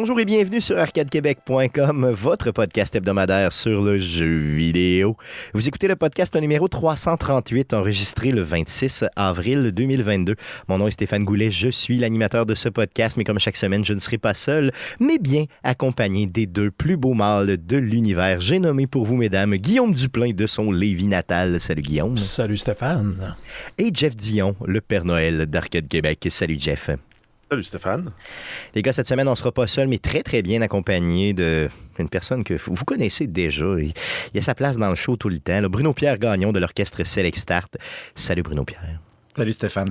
Bonjour et bienvenue sur arcadequebec.com, votre podcast hebdomadaire sur le jeu vidéo. Vous écoutez le podcast numéro 338, enregistré le 26 avril 2022. Mon nom est Stéphane Goulet, je suis l'animateur de ce podcast, mais comme chaque semaine, je ne serai pas seul, mais bien accompagné des deux plus beaux mâles de l'univers. J'ai nommé pour vous, mesdames, Guillaume Duplain de son Lévis natal. Salut Guillaume. Salut Stéphane. Et Jeff Dion, le Père Noël d'Arcade Québec. Salut Jeff. Salut Stéphane. Les gars, cette semaine, on ne sera pas seul, mais très, très bien accompagné d'une personne que vous connaissez déjà. Il, a sa place dans le show tout le temps. Bruno Pierre Gagnon de l'orchestre Select Start. Salut Bruno Pierre. Salut Stéphane.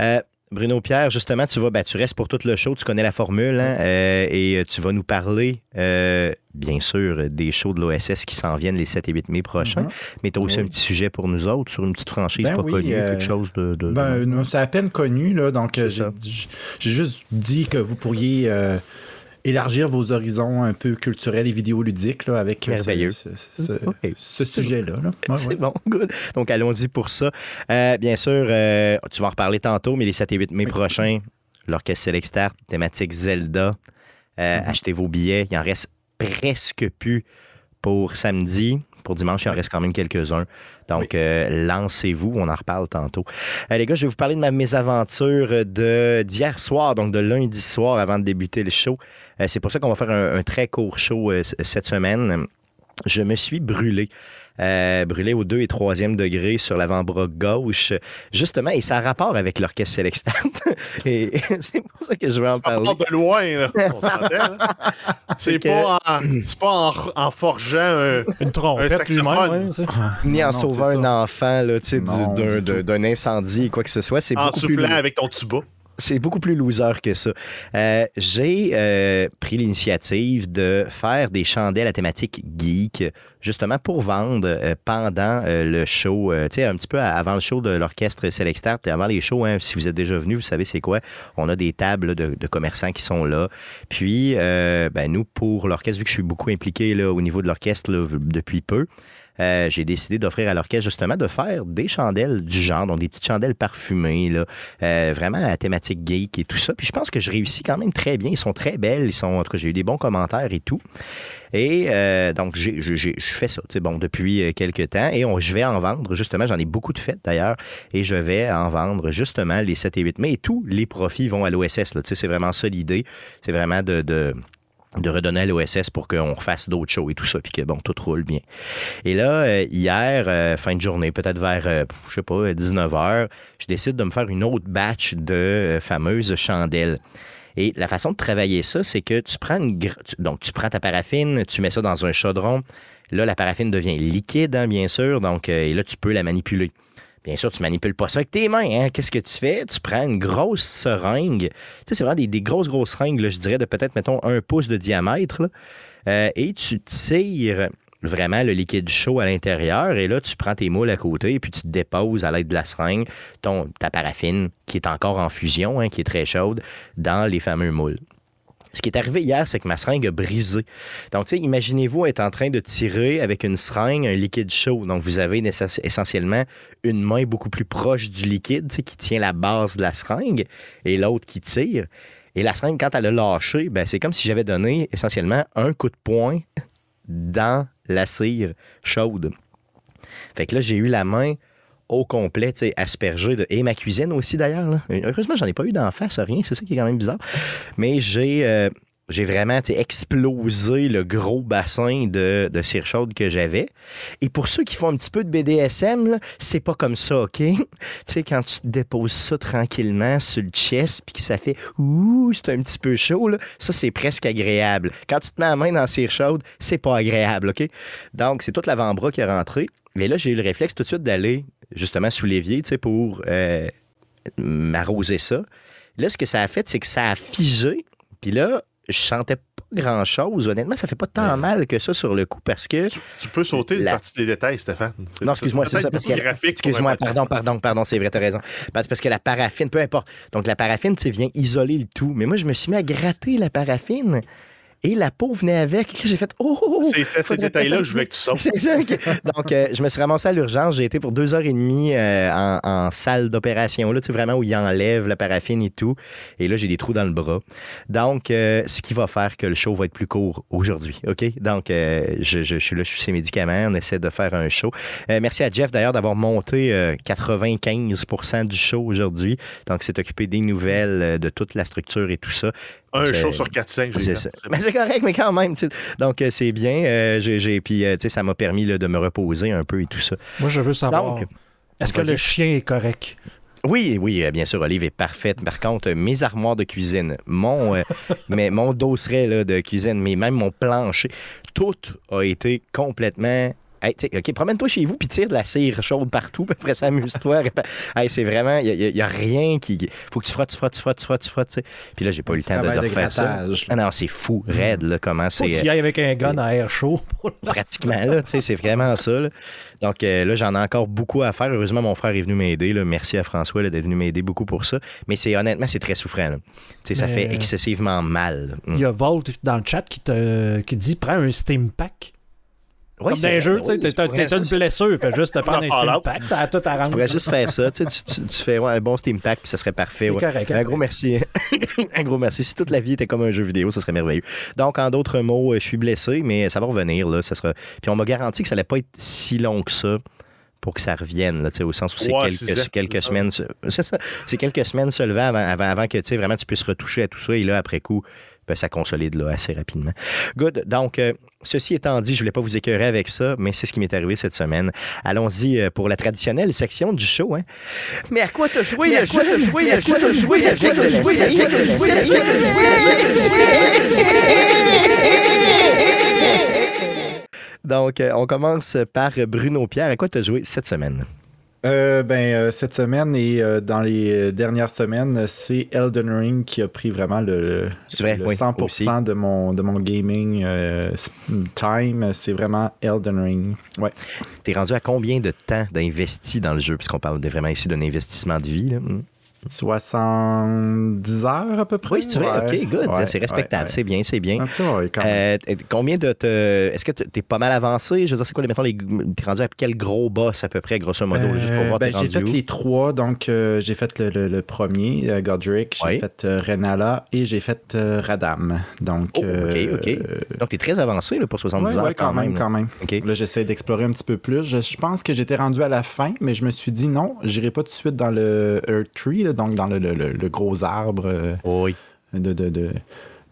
Euh, Bruno Pierre, justement, tu vas, ben, tu restes pour tout le show, tu connais la formule, hein, euh, et tu vas nous parler, euh, bien sûr, des shows de l'OSS qui s'en viennent les 7 et 8 mai prochains, mm-hmm. mais tu as aussi un petit sujet pour nous autres sur une petite franchise ben pas connue, quelque euh, chose de. Ben, c'est à peine connu, là, donc j'ai juste dit que vous pourriez élargir vos horizons un peu culturels et vidéoludiques là, avec euh, ce, sujet-là. C'est bon, good. Donc, allons-y pour ça. Euh, bien sûr, euh, tu vas en reparler tantôt, mais les 7 et 8 mai prochains, l'Orchestre Select Start, thématique Zelda. Mm-hmm. Achetez vos billets. Il en reste presque plus pour samedi. Pour dimanche, il en reste quand même quelques-uns. Donc, euh, lancez-vous. On en reparle tantôt. Euh, les gars, je vais vous parler de ma mésaventure de, d'hier soir, donc de lundi soir avant de débuter le show. Euh, c'est pour ça qu'on va faire un très court show cette semaine. Je me suis brûlé. Euh, brûlé au 2 et 3e degré sur l'avant-bras gauche, justement, et ça a rapport avec l'orchestre Selextant. et c'est pour ça que je veux en parler. Ça de loin, là, C'est pas, en, pas en, forgeant une trompette lui-même, ni en sauvant un enfant là, d'un incendie, quoi que ce soit. En soufflant avec ton tuba c'est beaucoup plus loser que ça. Euh, j'ai euh, pris l'initiative de faire des chandelles à thématique geek, justement pour vendre euh, pendant le show, tu sais, un petit peu avant le show de l'orchestre Select Start, avant les shows, hein, si vous êtes déjà venu, vous savez c'est quoi. On a des tables de, commerçants qui sont là. Puis, ben, nous, pour l'orchestre, vu que je suis beaucoup impliqué là, au niveau de l'orchestre depuis peu, euh, j'ai décidé d'offrir à l'orchestre justement de faire des chandelles du genre, donc des petites chandelles parfumées, là, euh, vraiment à thématique geek et tout ça. Puis je pense que je réussis quand même très bien. Ils sont très belles. Ils sont, en tout cas, j'ai eu des bons commentaires et tout. Et euh, donc, je fais ça, bon, depuis quelques temps. Et je vais en vendre, justement, j'en ai beaucoup de fêtes d'ailleurs, et je vais en vendre justement les 7 et 8 mai. Et tous les profits vont à l'OSS. C'est vraiment ça l'idée. C'est vraiment de redonner à l'OSS pour qu'on refasse d'autres shows et tout ça, puis que bon, tout roule bien. Et là, euh, hier, euh, fin de journée, peut-être vers, euh, je sais pas, 19h, je décide de me faire une autre batch de fameuses chandelles. Et la façon de travailler ça, c'est que tu prends une donc tu prends ta paraffine, tu mets ça dans un chaudron. Là, la paraffine devient liquide, hein, bien sûr, donc et là tu peux la manipuler. Bien sûr, tu manipules pas ça avec tes mains. Hein? Qu'est-ce que tu fais? Tu prends une grosse seringue. Tu sais, c'est vraiment des, grosses, grosses seringues, je dirais, de peut-être, mettons, un pouce de diamètre. Euh, et tu tires vraiment le liquide chaud à l'intérieur. Et là, tu prends tes moules à côté et puis tu te déposes à l'aide de la seringue ton, ta paraffine, qui est encore en fusion, hein, qui est très chaude, dans les fameux moules. Ce qui est arrivé hier, c'est que ma seringue a brisé. Donc, tu sais, imaginez-vous être en train de tirer avec une seringue un liquide chaud. Donc, vous avez essentiellement une main beaucoup plus proche du liquide, qui tient la base de la seringue, et l'autre qui tire. Et la seringue, quand elle a lâché, ben, c'est comme si j'avais donné essentiellement un coup de poing dans la cire chaude. Fait que là, j'ai eu la main au complet, aspergé de. Et ma cuisine aussi, d'ailleurs. Heureusement, j'en ai pas eu d'en face, rien. C'est ça qui est quand même bizarre. Mais j'ai. Euh, j'ai vraiment explosé le gros bassin de, de cire chaude que j'avais. Et pour ceux qui font un petit peu de BDSM, c'est pas comme ça, OK? tu sais, quand tu déposes ça tranquillement sur le chest, puis que ça fait ouh, c'est un petit peu chaud, là, ça, c'est presque agréable. Quand tu te mets la main dans cire chaude, c'est pas agréable, OK? Donc, c'est tout l'avant-bras qui est rentré. Mais là, j'ai eu le réflexe tout de suite d'aller justement sous l'évier, tu sais, pour euh, m'arroser ça. Là, ce que ça a fait, c'est que ça a figé. Puis là, je sentais pas grand-chose. Honnêtement, ça fait pas tant mal que ça sur le coup parce que... Tu, peux sauter une partie des détails, Stéphane. Non, excuse-moi, c'est ça. Parce que, excuse-moi, pardon, pardon, pardon, c'est vrai, t'as raison. Parce, parce que la paraffine, peu importe. Donc, la paraffine, tu vient isoler le tout. Mais moi, je me suis mis à gratter la paraffine. Et la peau venait avec. J'ai fait Oh! C'est ces détails-là que je voulais que tu sautes. Donc, euh, je me suis ramassé à l'urgence. J'ai été pour deux heures et demie euh, en, salle d'opération, là, tu sais, vraiment où il enlève la paraffine et tout. Et là, j'ai des trous dans le bras. Donc, euh, ce qui va faire que le show va être plus court aujourd'hui. OK? Donc, je, je, suis là, je suis ces médicaments. On essaie de faire un show. merci à Jeff, d'ailleurs, d'avoir monté 95% du show aujourd'hui. Donc, c'est occupé des nouvelles, de toute la structure et tout ça. Un show sur 4-5, j'ai C'est Mais c'est correct, mais quand même. Donc, euh, c'est bien. Euh, j'ai, puis, euh, ça m'a permis de me reposer un peu et tout ça. Moi, je veux savoir, est-ce que le chien est correct? Oui, oui, bien sûr, Olive est parfaite. Par contre, mes armoires de cuisine, mon, mais mon dosseret de cuisine, mais même mon plancher, tout a été complètement OK, promène-toi chez vous puis tire de la cire chaude partout. Puis après ça, amuse-toi. c'est vraiment, il n'y a, rien qui. faut que tu frottes, tu frottes, tu frottes, tu frottes, tu frottes. Puis là, j'ai pas eu le temps de, refaire ça. Ah non, c'est fou, raide, là, comment c'est. Tu avec un gun à air chaud. Pratiquement, là, c'est vraiment ça. Donc euh, là, j'en ai encore beaucoup à faire. Heureusement, mon frère est venu m'aider. Merci à François d'être venu m'aider beaucoup pour ça. Mais c'est honnêtement, c'est très souffrant. Ça fait excessivement mal. Il y a Volt dans le chat qui, te, qui dit prends un Steam Pack. Oui, Comme les jeux, tu sais, t'as une blessure, fais juste te prendre un Steam Pack, ça a tout arrangé. Tu pourrais juste faire ça, tu, tu, tu fais ouais, un bon Steam Pack, puis ça serait parfait. Ouais. Correct, un gros merci. un gros merci. Si toute la vie était comme un jeu vidéo, ça serait merveilleux. Donc, en d'autres mots, je suis blessé, mais ça va revenir. Là, ça sera... Puis on m'a garanti que ça allait pas être si long que ça pour que ça revienne, là, au sens où c'est quelques, quelques semaines. C'est ça. C'est quelques semaines seulement avant, avant, avant que vraiment tu puisses retoucher à tout ça. Et là, après coup, ben, ça consolide là, assez rapidement. Good. Donc, euh, ceci étant dit, je ne voulais pas vous écœurer avec ça, mais c'est ce qui m'est arrivé cette semaine. Allons-y euh, pour la traditionnelle section du show. Hein. Mais à quoi t'as joué? À quoi t'as joué? À quoi t'as joué? À quoi t'as joué? À quoi t'as joué? Donc, euh, on commence par Bruno Pierre. À quoi t'as joué cette semaine? Euh, ben, euh, cette semaine et euh, dans les dernières semaines, c'est Elden Ring qui a pris vraiment le, 100% de mon, de mon gaming time. C'est vraiment Elden Ring. Ouais. T'es rendu à combien de temps d'investi dans le jeu, puisqu'on parle vraiment ici d'un investissement de vie? Là? Hmm. 70 heures à peu près? Oui, c'est vrai. OK, good. c'est respectable. c'est bien, c'est bien. Ah, euh, combien de. Est-ce que tu es pas mal avancé? Je veux dire, c'est quoi, mettons, les... t'es rendu à quel gros boss à peu près, grosso modo, juste pour voir ben, J'ai fait les trois. Donc, euh, j'ai fait le, premier, euh, Godric, j'ai fait Renala et j'ai fait Radam. Donc, oh, OK, OK. Donc, tu es très avancé là, pour 70 heures. Oui, quand, même. Quand même. Là, j'essaie d'explorer un petit peu plus. Je, je pense que j'étais rendu à la fin, mais je me suis dit non, j'irai pas tout de suite dans le Earth Tree donc dans le, gros arbre euh, de, de,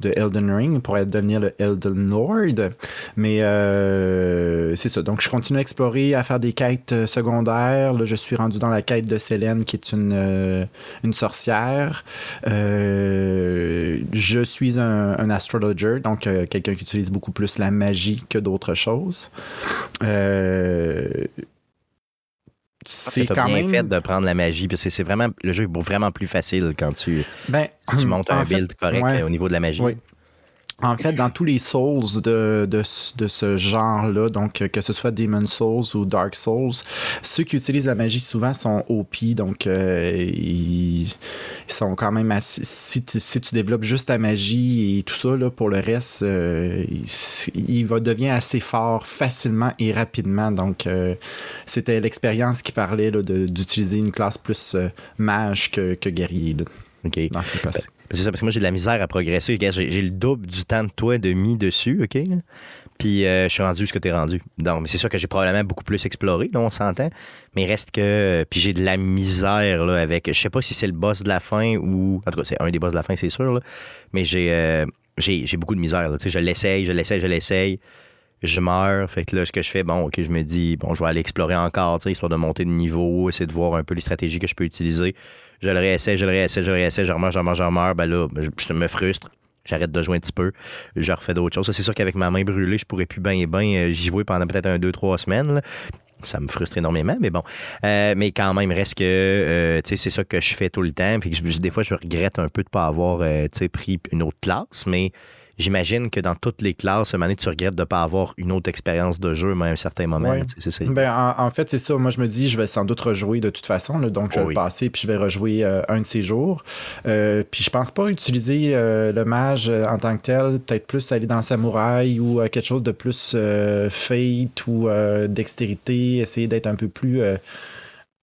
Elden Ring pour devenir le Elden Lord. Mais euh, c'est ça. Donc, je continue à explorer, à faire des quêtes euh, secondaires. Là, je suis rendu dans la quête de Célène, qui est une, une sorcière. je suis un, un astrologer, donc quelqu'un qui utilise beaucoup plus la magie que d'autres choses. Euh, c'est quand bien fait de prendre la magie, parce que c'est vraiment le jeu est vraiment plus facile quand tu, ben, tu montes un build correct au niveau de la magie. En fait, dans tous les Souls de, de, de ce genre-là, donc que ce soit Demon Souls ou Dark Souls, ceux qui utilisent la magie souvent sont OP, donc euh, ils, sont quand même assez, si, si, tu développes juste ta magie et tout ça, là, pour le reste, euh, il, va devenir assez fort facilement et rapidement. Donc, euh, c'était l'expérience qui parlait d'utiliser une classe plus mage que, que guerrier. OK. Dans ce c'est ça, parce que moi, j'ai de la misère à progresser. J'ai le double du temps de toi de mis dessus, OK? Puis euh, je suis rendu ce que tu es rendu. Donc, mais c'est sûr que j'ai probablement beaucoup plus exploré, on s'entend. Mais reste que. Puis j'ai de la misère, là, avec. Je sais pas si c'est le boss de la fin ou. En tout cas, c'est un des boss de la fin, c'est sûr, là. Mais j'ai euh, j'ai beaucoup de misère, là. Je l'essaye, je l'essaye, je l'essaye. Je meurs. Fait que là, ce que je fais, bon, OK, je me dis, bon, je vais aller explorer encore, histoire de monter de niveau, essayer de voir un peu les stratégies que je peux utiliser je le réessaie, je le réessaie, je le réessaie, je remets, je remets, je remets, ben là, je, me frustre. J'arrête de jouer un petit peu. Je refais d'autres choses. C'est sûr qu'avec ma main brûlée, je pourrais plus bien et bien euh, j'y jouer pendant peut-être un, deux, trois semaines. ça me frustre énormément, mais bon. Euh, mais quand même, reste que, euh, tu sais, c'est ça que je fais tout le temps. Des fois, je regrette un peu de ne pas avoir, tu sais, pris une autre classe, mais j'imagine que dans toutes les classes, à tu regrettes de ne pas avoir une autre expérience de jeu, mais à un certain moment. Ben, en, fait, c'est ça. Moi, je me dis, je vais sans doute rejouer de toute façon. donc, je vais passer puis je vais rejouer euh, un de ces jours. Euh, puis je pense pas utiliser euh, le mage en tant que tel. Peut-être plus aller dans le samouraï ou quelque chose de plus fate ou dextérité. Essayer d'être un peu plus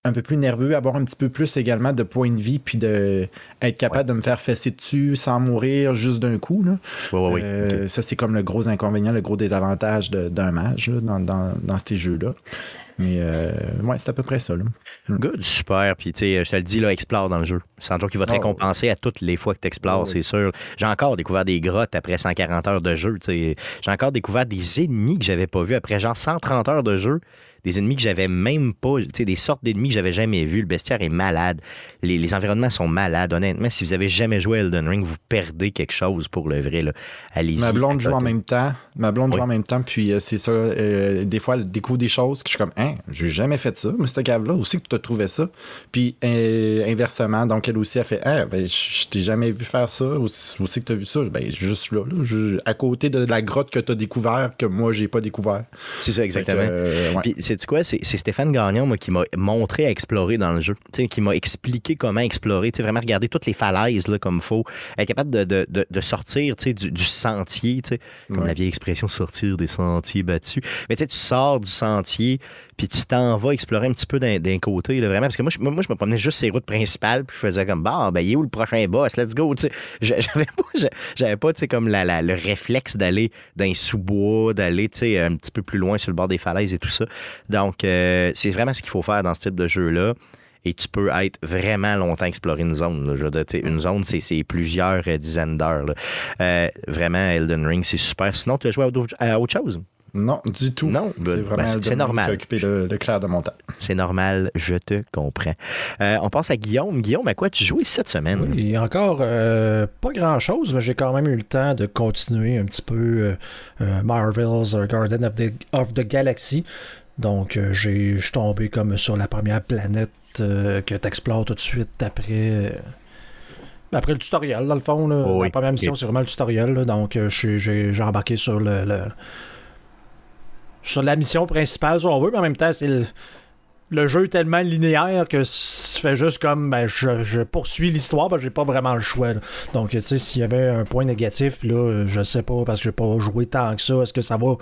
un peu plus nerveux, avoir un petit peu plus également de points de vie, puis de être capable de me faire fesser dessus sans mourir juste d'un coup. Là. Euh, ça, c'est comme le gros inconvénient, le gros désavantage d'un mage dans, dans, ces jeux-là. Mais euh, ouais, c'est à peu près ça. Là. Hmm. Good, super. Puis, tu sais, je te le dis, là, explore dans le jeu. C'est toi qui va te ah récompenser à toutes les fois que tu explores, ah c'est sûr. J'ai encore découvert des grottes après 140 heures de jeu. J'ai encore découvert des ennemis que j'avais pas vus après genre 130 heures de jeu des ennemis que j'avais même pas, tu sais, des sortes d'ennemis que j'avais jamais vus. Le bestiaire est malade. Les, environnements sont malades. Honnêtement, si vous avez jamais joué à Elden Ring, vous perdez quelque chose pour le vrai. Allez-y. Ma blonde joue en même temps. Ma blonde joue en même temps, puis euh, c'est ça. Euh, des fois, elle découvre des choses que je suis comme, hein, j'ai jamais fait ça. Mais cette cave-là, aussi que tu as trouvé ça. Puis euh, inversement, donc elle aussi a fait, hein, ben, je t'ai jamais vu faire ça. Aussi, aussi que tu as vu ça. Ben, juste là, à côté de la grotte que tu as découvert, que moi, j'ai pas découvert. C'est ça, exactement c'est quoi? C'est Stéphane Gagnon moi, qui m'a montré à explorer dans le jeu, qui m'a expliqué comment explorer, vraiment regarder toutes les falaises là, comme il faut, être capable de, de, de, sortir du, du, sentier, comme la vieille expression sortir des sentiers battus. Mais tu sors du sentier, puis tu t'en vas explorer un petit peu d'un côté, là, vraiment. Parce que moi je, moi, je me promenais juste ces routes principales, puis je faisais comme, bah, ben, il est où le prochain boss? Let's go. J'avais pas, j'avais pas, comme la, le réflexe d'aller dans les sous-bois, d'aller, un petit peu plus loin sur le bord des falaises et tout ça. Donc, euh, c'est vraiment ce qu'il faut faire dans ce type de jeu-là et tu peux être vraiment longtemps explorer une zone. Je veux dire, une zone, c'est plusieurs euh, dizaines d'heures. Euh, vraiment, Elden Ring, c'est super. Sinon, tu as joué à autre chose? Non, du tout. Non, c'est ben, vraiment c'est normal. Occuper le, le clair de montagne. C'est normal, je te comprends. Euh, on passe à Guillaume. Guillaume, à quoi tu joues cette semaine? Oui, encore euh, pas grand-chose, mais j'ai quand même eu le temps de continuer un petit peu euh, Marvel's Garden of the, of the Galaxy. Donc, je suis tombé comme sur la première planète que tu explores tout de suite après après le tutoriel, dans le fond. Oh la première mission, c'est vraiment le tutoriel. donc, j'ai embarqué sur le, sur la mission principale, si on veut, mais en même temps, c'est le, jeu est tellement linéaire que ça fait juste comme ben, je, poursuis l'histoire, ben, j'ai pas vraiment le choix. Donc, tu sais, s'il y avait un point négatif, là, je sais pas, parce que j'ai pas joué tant que ça, est-ce que ça va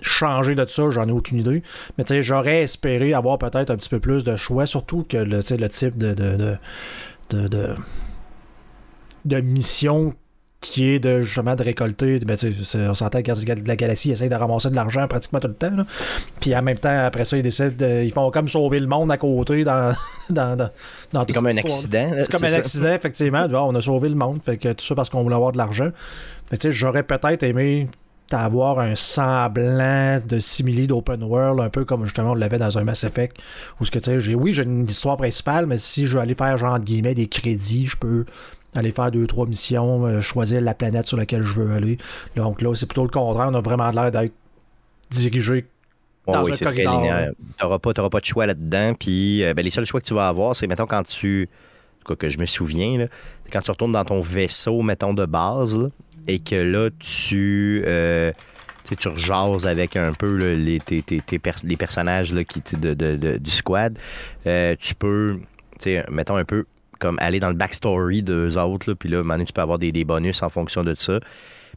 changer de ça, j'en ai aucune idée. Mais tu sais, j'aurais espéré avoir peut-être un petit peu plus de choix, surtout que le, le type de, de, de, de, de, de mission qui est de justement de récolter, ben, on s'entend que de la galaxie essaye de ramasser de l'argent pratiquement tout le temps. Puis en même temps, après ça, ils décident ils font comme sauver le monde à côté dans, dans, dans, C'est comme un accident. C'est comme un accident, effectivement. on a sauvé le monde. Fait que tout ça parce qu'on voulait avoir de l'argent. Mais tu sais, j'aurais peut-être aimé avoir un semblant de simili d'open world, un peu comme justement on l'avait dans un Mass Effect, où ce que tu sais, oui, j'ai une histoire principale, mais si je veux aller faire genre guillemets des crédits, je peux aller faire deux, trois missions, euh, choisir la planète sur laquelle je veux aller. Donc là, c'est plutôt le contraire. On a vraiment l'air d'être dirigé dans oui, c'est très linéaire. Tu n'auras pas, pas, de choix là-dedans. Puis euh, ben, les seuls choix que tu vas avoir, c'est, mettons, quand tu. Quoi que je me souviens, là, quand tu retournes dans ton vaisseau, mettons, de base, et que là, tu. Euh, tu rejases avec un peu les, tes, les personnages là, qui, de, de, du squad, tu peux, mettons un peu comme aller dans le backstory d'eux autres, puis là, maintenant, tu peux avoir des, bonus en fonction de ça.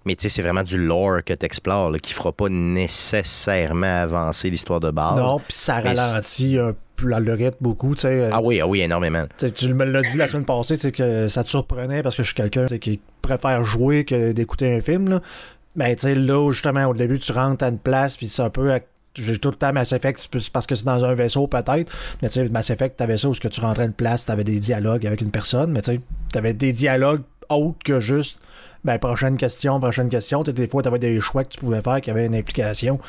Mais tu sais, c'est vraiment du lore que tu explores, qui fera pas nécessairement avancer l'histoire de base. Non, puis ça ralentit un peu le rythme beaucoup, tu sais. Euh, ah oui, ah oui, énormément. tu me l'as dit la semaine passée, c'est que ça te surprenait parce que je suis quelqu'un qui préfère jouer que d'écouter un film, là. Ben, tu sais, là, justement, au début, tu rentres à une place, puis c'est un peu j'ai tout le temps Mass Effect parce que c'est dans un vaisseau peut-être. Mais tu sais, Mass Effect, t'avais ça où que tu rentrais une place, t'avais des dialogues avec une personne, mais tu sais, t'avais des dialogues autres que juste ben, prochaine question, prochaine question. Des fois, tu avais des choix que tu pouvais faire qui avaient une implication.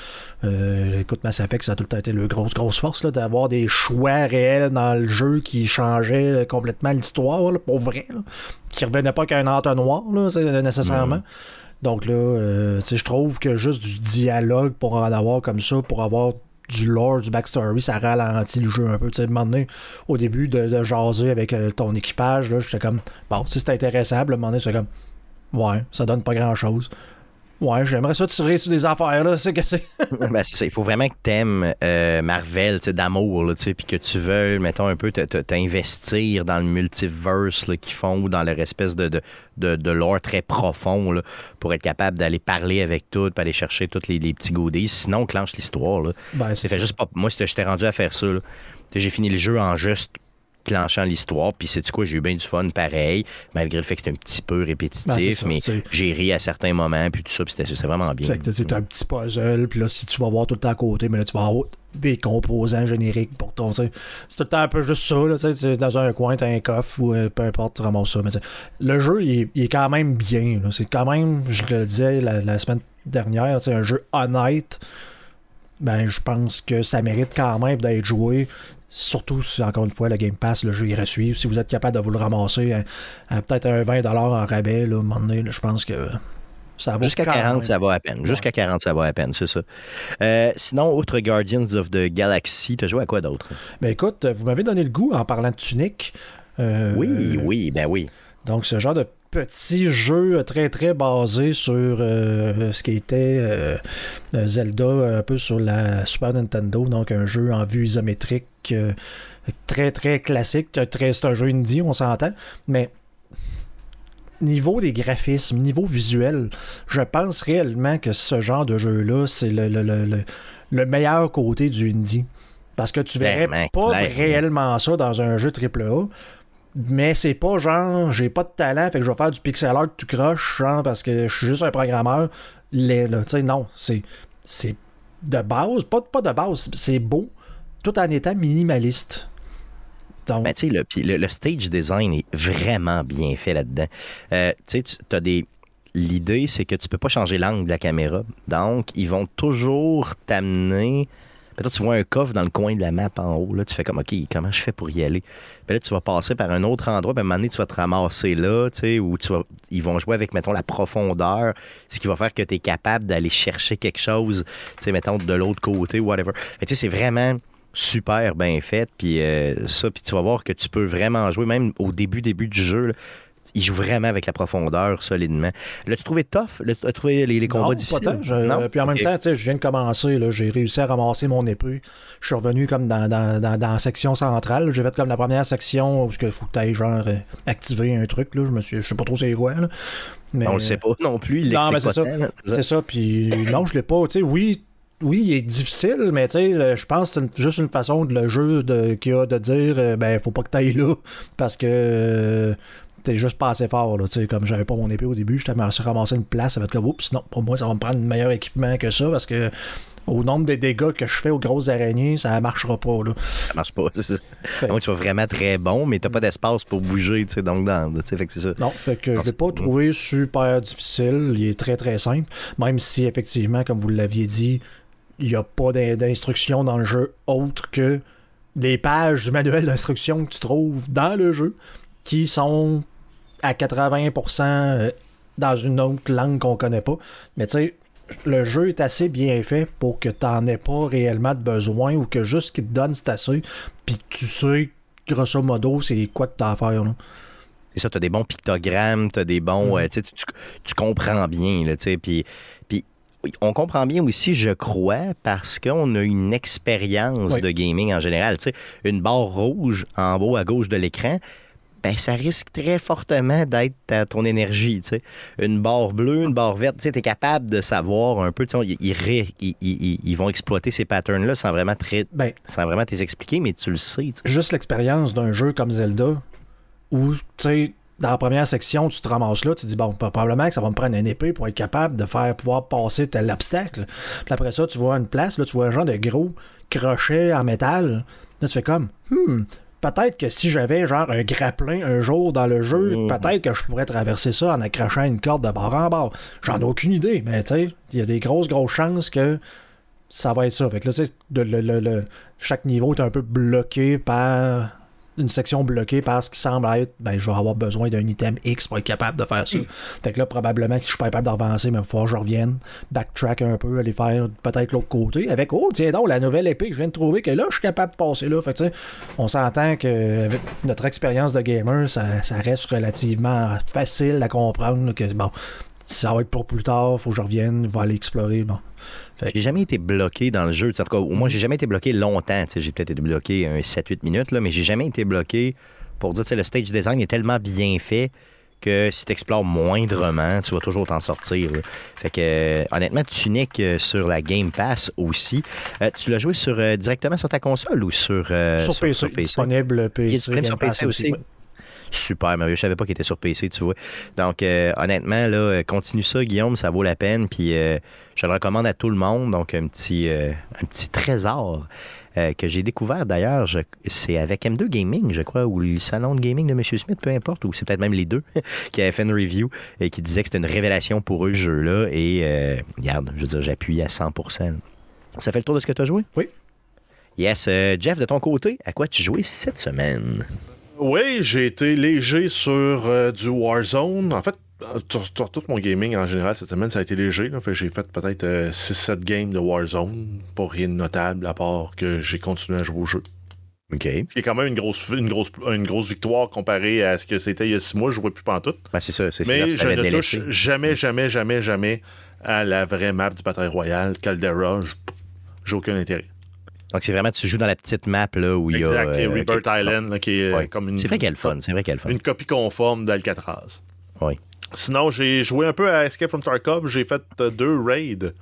Euh, écoute, Mass Effect, ça a tout le temps été le grosse, grosse force d'avoir des choix réels dans le jeu qui changeaient complètement l'histoire, pour vrai. Là, qui revenaient pas qu'à un entonnoir, là, nécessairement. Donc là, euh, je trouve que juste du dialogue pour en avoir comme ça, pour avoir du lore, du backstory, ça ralentit le jeu un peu. Tu sais, donné, au début de, jaser avec euh, ton équipage, là, j'étais comme, bon, si c'est intéressant, à un moment donné, comme, ouais, ça donne pas grand chose. Ouais, j'aimerais ça tirer sur des affaires, là. C'est que c'est. Ben, c'est ça. Il faut vraiment que t'aimes euh, Marvel, tu sais, d'amour, là, tu sais, puis que tu veuilles, mettons, un peu t'investir dans le multiverse là, qu'ils font ou dans leur espèce de, de, de, de lore très profond là, pour être capable d'aller parler avec tout, puis aller chercher tous les, les petits goodies. Sinon, on clenche l'histoire. là. Ben, C'est juste pas. Moi, j'étais rendu à faire ça. là. J'ai fini le jeu en juste clenchant l'histoire, puis c'est quoi, j'ai eu bien du fun pareil, malgré le fait que c'était un petit peu Ben, c'est répétitif, ça, mais c'est- j'ai ri à certains moments, puis tout ça, puis c'était vraiment bien. C'est un petit puzzle, puis là, si tu vas voir tout le temps à côté, mais là, tu vas avoir des composants génériques pour ton. C'est tout le temps un peu juste ça, là, tu sais, c'est dans un coin, t'as un coffre ou euh, peu importe, tu ramasses ça. Mais le jeu, il est, il est quand même bien. C'est quand même, je le disais la, la semaine dernière, sais, un jeu honnête. Ben, je pense que ça mérite quand même d'être joué. Surtout si, encore une fois, le Game Pass, le jeu ira suivre. Si vous êtes capable de vous le ramasser à, à peut-être un 20$ en rabais, là, à un moment donné, là, je pense que ça vaut Jusqu'à quand 40, même. ça va à peine. Jusqu'à 40, ça va à peine, c'est ça. Euh, sinon, autre Guardians of the Galaxy, t'as joué à quoi d'autre? Ben écoute, vous m'avez donné le goût en parlant de Tunic. Euh, Oui, oui, ben oui. Donc, ce genre de petit jeu très très basé sur euh, ce qui était euh, euh, Zelda, un peu sur la Super Nintendo. Donc, un jeu en vue isométrique euh, très très classique. Très- C'est un jeu indie, on s'entend. Mais niveau des graphismes, niveau visuel, je pense réellement que ce genre de jeu-là, c'est le, le- le- le- le meilleur côté du indie. Parce que tu verrais pas clairement. réellement ça dans un jeu AAA. Mais c'est pas genre, j'ai pas de talent, fait que je vais faire du pixel art tout croche, genre, parce que je suis juste un programmeur. là. Tu sais, non, c'est, c'est de base, pas, pas de base, c'est beau, tout en étant minimaliste. Donc, Ben, tu sais, le, le, le stage design est vraiment bien fait là-dedans. Euh, tu sais, tu as des. L'idée, c'est que tu peux pas changer l'angle de la caméra. Donc, ils vont toujours t'amener. Peut-être tu vois un coffre dans le coin de la map en haut. Là, tu fais comme, OK, comment je fais pour y aller? Puis là, tu vas passer par un autre endroit. Puis à un moment donné, tu vas te ramasser là, tu sais, ou tu vas, ils vont jouer avec, mettons, la profondeur, ce qui va faire que tu es capable d'aller chercher quelque chose, tu sais, mettons, de l'autre côté, whatever. Tu sais, c'est vraiment super bien fait. Puis euh, ça, puis tu vas voir que tu peux vraiment jouer, même au début, début du jeu. là, il joue vraiment avec la profondeur solidement. L'as-tu trouvé tough? L'as-tu trouvé les, les combats non, pas difficiles? tant. Je- Non? Puis en même temps, tu sais, je viens de commencer, là, j'ai réussi à ramasser mon épée. Je suis revenu comme dans, dans, dans, dans la section centrale. J'ai fait comme la première section où il faut que tu ailles genre euh, activer un truc. Là. Je me suis, je sais pas trop c'est quoi. Là. Mais, On le sait pas non plus. Il Non, mais c'est pas ça. c'est ça. Puis non, je l'ai pas. Tu sais, oui, oui, il est difficile, mais tu sais, je pense que c'est juste une façon de le jeu de, qu'il y a de dire, euh, ben, faut pas que t'ailles là, parce que t'es juste pas assez fort, là. Tu sais, comme j'avais pas mon épée au début, j'étais ramassé une place, ça va être comme, oups, non, pour moi, ça va me prendre un meilleur équipement que ça, parce que au nombre de dégâts que je fais aux grosses araignées, ça marchera pas, là. Ça marche pas. que tu sois vraiment très bon, mais t'as pas d'espace pour bouger, tu sais, donc dans, tu sais, fait que c'est ça. Non, fait que je l'ai pas trouvé super difficile. Il est très très simple. Même si effectivement, comme vous l'aviez dit, il n'y a pas d'in- d'instructions dans le jeu autre que les pages du manuel d'instruction que tu trouves dans le jeu qui sont à 80% euh, dans une autre langue qu'on connaît pas. Mais tu sais, le jeu est assez bien fait pour que tu n'en aies pas réellement de besoin ou que juste ce qu'il te donne, c'est assez. Puis tu sais, grosso modo, c'est quoi que tu as à faire. Là. C'est ça, t'as des bons pictogrammes, t'as des bons. Euh, tu, tu, tu- tu comprends bien, là, tu sais. Puis, puis oui, on comprend bien aussi, je crois, parce qu'on a une expérience Oui. de gaming en général. Tu sais, une barre rouge en haut à gauche de l'écran. Ben, ça risque très fortement d'être ton énergie. Une barre bleue, une barre verte, tu t'es capable de savoir un peu, ils, ils ils- ils- vont exploiter ces patterns-là sans vraiment très, Ben, sans vraiment t'expliquer, mais tu le sais, juste l'expérience d'un jeu comme Zelda, où, tu dans la première section, tu te ramasses là, tu te dis, bon, probablement que ça va me prendre une épée pour être capable de faire pouvoir passer tel obstacle. Puis après ça, tu vois une place, là, tu vois un genre de gros crochet en métal. Là, tu fais comme, hmm, peut-être que si j'avais genre un grappin un jour dans le jeu, Mhm. peut-être que je pourrais traverser ça en accrochant une corde de bord en bord. J'en ai aucune idée, mais tu sais, il y a des grosses, grosses chances que ça va être ça. Fait que là, tu sais, le- le- le- chaque niveau est un peu bloqué par une section bloquée par ce qui semble être ben je vais avoir besoin d'un item X pour être capable de faire ça. Fait que là, probablement que je suis pas capable d'avancer, mais il falloir que je revienne, backtrack un peu, aller faire peut-être l'autre côté avec Oh, tiens donc, la nouvelle épée que je viens de trouver, que là, je suis capable de passer là. Fait que on s'entend que avec notre expérience de gamer, ça, ça reste relativement facile à comprendre là, que bon. Ça va être pour plus tard, faut que je revienne, je vais aller explorer. Bon. J'ai jamais été bloqué dans le jeu. En tout cas, au moins, j'ai jamais été bloqué longtemps. J'ai peut-être été bloqué un 7-8 minutes, là, mais j'ai jamais été bloqué pour dire que le stage design est tellement bien fait que si tu explores moindrement, tu vas toujours t'en sortir. Fait que, euh, honnêtement, Tunic euh, sur la Game Pass aussi. Euh, tu l'as joué sur, directement sur ta console ou sur, sur, PC, sur PC? Disponible, PC, disponible sur PC aussi. Super merveilleux. Je savais pas qu'il était sur PC, tu vois. Donc, honnêtement, là, continue ça, Guillaume, ça vaut la peine. Puis, je le recommande à tout le monde. Donc, un petit, un petit trésor. Euh, que j'ai découvert d'ailleurs, c'est avec M2 Gaming, je crois, ou le salon de gaming de M. Smith, peu importe, ou c'est peut-être même les deux, qui avait fait une review et qui disait que c'était une révélation pour eux, le jeu-là. Et euh, regarde, je veux dire, j'appuie à 100%. Ça fait le tour de ce que tu as joué? Oui. Yes. Euh, Jeff, de ton côté, à quoi tu jouais cette semaine? Oui, j'ai été léger sur du Warzone. En fait, tout mon gaming en général cette semaine, ça a été léger. J'ai fait peut-être 6-7 euh, games de Warzone. Pas rien de notable à part que j'ai continué à jouer au jeu. OK. C'est quand même une grosse, une, grosse, une grosse victoire comparée à ce que c'était il y a 6 mois. Je ne jouais plus pantoute. Ben, c'est ça. Mais je ne touche jamais, jamais, jamais, jamais à la vraie map du Bataille Royale, Caldera. J'ai aucun intérêt. Donc, c'est vraiment, tu joues dans la petite map là, où il y a. Exact, euh, Rebirth Island, qui est comme une. C'est vrai qu'elle est fun. C'est vrai qu'elle fun. Une copie conforme d'Alcatraz. Oui. Sinon, j'ai joué un peu à Escape from Tarkov. J'ai fait euh, deux raids.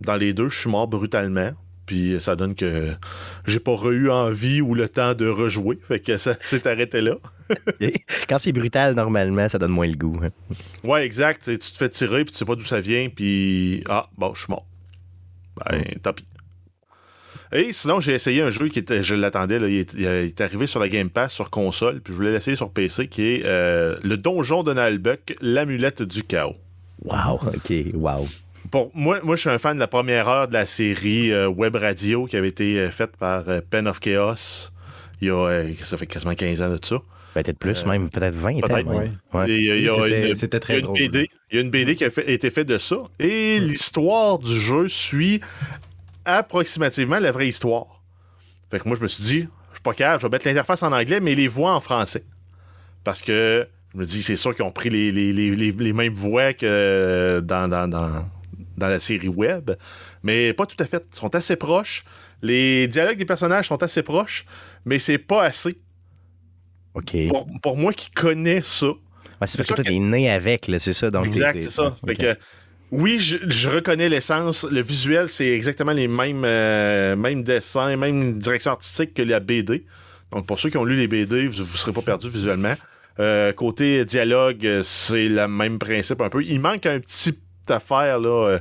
Dans les deux, je suis mort brutalement. Puis ça donne que j'ai pas eu envie ou le temps de rejouer. Fait que ça s'est arrêté là. Quand c'est brutal, normalement, ça donne moins le goût. Hein. Ouais, exact. tu te fais tirer, puis tu sais pas d'où ça vient, puis ah, bon, je suis mort. Ben, mm. tant pis. Et sinon, j'ai essayé un jeu qui était, je l'attendais, il, est, arrivé sur la Game Pass sur console, puis je voulais l'essayer sur PC, qui est euh, le donjon de Nalbuck, l'amulette du chaos. Wow, ok, wow. Pour moi, moi, je suis un fan de la première heure de la série euh, Web Radio qui avait été euh, faite par Pen of Chaos. Il y a, ça fait quasiment 15 ans de ça. Peut-être plus, même, peut-être 20 peut C'était très drôle. il y a une BD qui a été faite de ça. Et l'histoire du jeu suit approximativement la vraie histoire. Fait que moi, je me suis dit, je suis pas capable, je vais mettre l'interface en anglais, mais les voix en français. Parce que je me dis, c'est sûr qu'ils ont pris les, les, mêmes voix que dans, dans, dans, la série web, mais pas tout à fait. Ils sont assez proches. Les dialogues des personnages sont assez proches, mais c'est pas assez. OK. Pour, moi qui connais ça. c'est parce que toi, t'es né avec, c'est ça. Donc exact, c'est ça. Fait que oui, je, reconnais l'essence. Le visuel, c'est exactement les mêmes, euh, mêmes dessins, même direction artistique que la BD. Donc, pour ceux qui ont lu les BD, vous ne serez pas perdus visuellement. Euh, côté dialogue, c'est le même principe un peu. Il manque un petit affaire, là. Euh,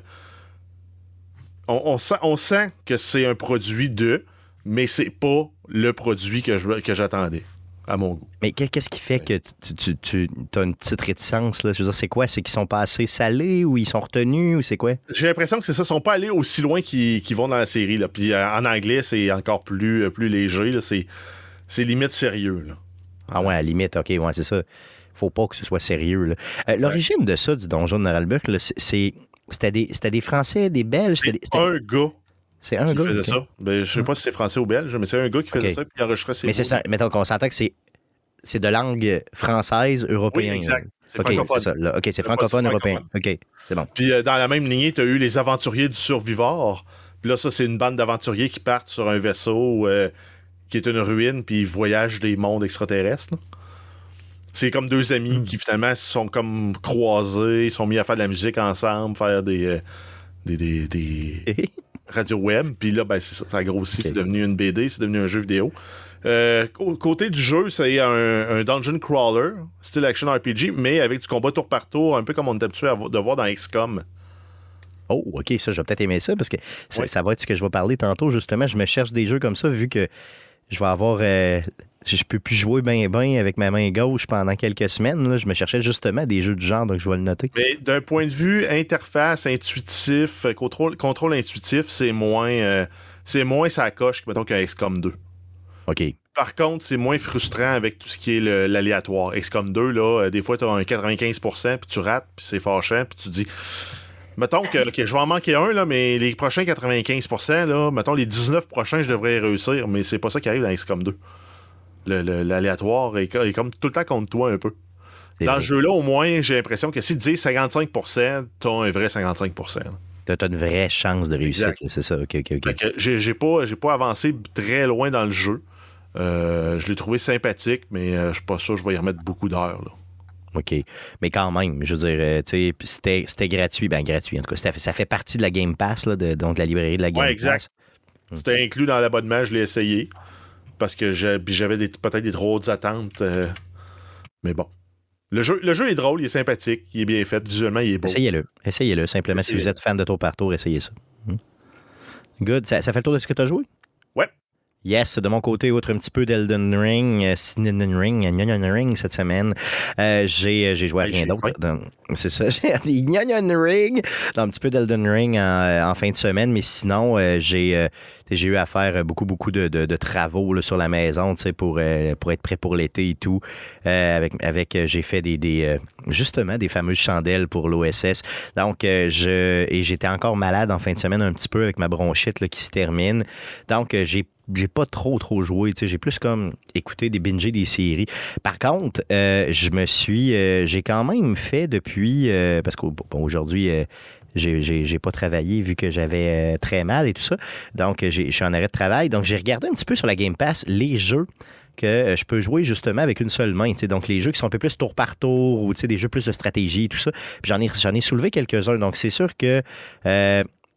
on, sent, on sent que c'est un produit de, mais c'est pas le produit que j'attendais à mon goût. Mais qu'est-ce qui fait que tu, tu, as une petite réticence? Là? Je veux dire, c'est quoi? C'est qu'ils sont pas assez salés ou ils sont retenus ou c'est quoi? J'ai l'impression que c'est ça. Ils sont pas allés aussi loin qu'ils vont dans la série. Là. Puis euh, en anglais, c'est encore plus, euh, plus léger. C'est limite sérieux. Là. Ah ouais, à limite, ok, ouais, c'est ça. Faut pas que ce soit sérieux. Euh, l'origine de ça, du donjon de Naralbuck, c'est c'était des, des, Français, des Belges. C'était un gars c'est un gars. Qui faisait ça. Ben, je sais pas si c'est français ou belge, mais c'est un gars qui faisait ça enregistrait ses Mais c'est mettons qu'on s'entend que c'est c'est de langue française, européenne. Oui, exact. C'est francophone. Ça, OK, c'est francophone, européen. OK, c'est bon. Puis euh, dans la même lignée, tu as eu les aventuriers du survivor. Puis là, ça, c'est une bande d'aventuriers qui partent sur un vaisseau euh, qui est une ruine, puis ils voyagent des mondes extraterrestres. C'est comme deux amis hmm. qui finalement sont comme croisés, ils sont mis à faire de la musique ensemble, faire des, euh, des, des, des radio web. Puis là, ben, c'est ça, ça a grossi, c'est devenu une BD, c'est devenu un jeu vidéo. Euh, côté du jeu, c'est un, dungeon crawler, style action RPG, mais avec du combat tour par tour, un peu comme on est habitué à de voir dans XCOM. Oh, ok, ça, je vais peut-être aimer ça parce que ça, va être ce que je vais parler tantôt. Justement, je me cherche des jeux comme ça vu que je vais avoir. Euh, je peux plus jouer bien, bien avec ma main gauche pendant quelques semaines. Je me cherchais justement des jeux du genre, donc je vais le noter. Mais d'un point de vue interface, intuitif, contrôle, contrôle intuitif, c'est moins, euh, c'est moins sa coche que, qu'un XCOM 2. OK. Par contre, c'est moins frustrant avec tout ce qui est l'aléatoire. XCOM 2, là, euh, des fois, tu as un 95%, puis tu rates, puis c'est fâchant, puis tu dis. Mettons que je vais en manquer un, là, mais les prochains 95%, là, mettons les 19 prochains, je devrais réussir, mais c'est pas ça qui arrive dans XCOM 2. L'aléatoire est, est, comme tout le temps contre toi un peu. Dans ce jeu-là, au moins, j'ai l'impression que si tu dis 55%, t'as un vrai 55%. là. T'as t'as une vraie chance de réussite, c'est ça. OK, OK, OK. Fait que j'ai pas, j'ai pas avancé très loin dans le jeu. Euh, je l'ai trouvé sympathique, mais euh, je suis pas sûr que je vais y remettre beaucoup d'heures. OK. Mais quand même, je veux dire, euh, c'était gratuit. Ben, gratuit, en tout cas. Ça fait partie de la Game Pass, là, de, donc de la librairie de la Game Ouais, exact. Pass. C'était inclus dans l'abonnement, je l'ai essayé. Parce que j'avais peut-être des trop hautes attentes. euh, mais bon. Le jeu, le jeu est drôle, il est sympathique, il est bien fait, visuellement, il est beau. Essayez-le. Essayez-le. Simplement, si vous êtes fan de tour par tour, essayez ça. Hmm. Good. Ça, ça fait le tour de ce que tu as joué? Yes, de mon côté, outre un petit peu d'Elden Ring, euh, Elden Ring, euh, Ring cette semaine, euh, j'ai euh, j'ai joué à rien d'autre. C'est ça, j'ai Nyan Ring, un petit peu d'Elden Ring en, en fin de semaine, mais sinon, euh, j'ai j'ai eu à faire beaucoup, beaucoup de, de- de travaux là, sur la maison, tu sais, pour, pour être prêt pour l'été et tout. Avec, avec j'ai fait des, des justement des fameuses chandelles pour l'OSS. Donc, je et j'étais encore malade en fin de semaine un petit peu avec ma bronchite là, qui se termine. Donc, j'ai j'ai pas trop trop joué, j'ai plus comme écouté des bingé des séries. Par contre, euh, je me suis euh, j'ai quand même fait depuis euh, parce qu'aujourd'hui euh, j'ai- j'ai pas travaillé vu que j'avais très mal et tout ça. Donc, je suis en arrêt de travail. Donc, j'ai regardé un petit peu sur la Game Pass les jeux que je peux jouer justement avec une seule main. Donc, les jeux qui sont un peu plus tour par tour ou des jeux plus de stratégie, tout ça. J'en ai, ai soulevé quelques-uns. Donc, c'est sûr que.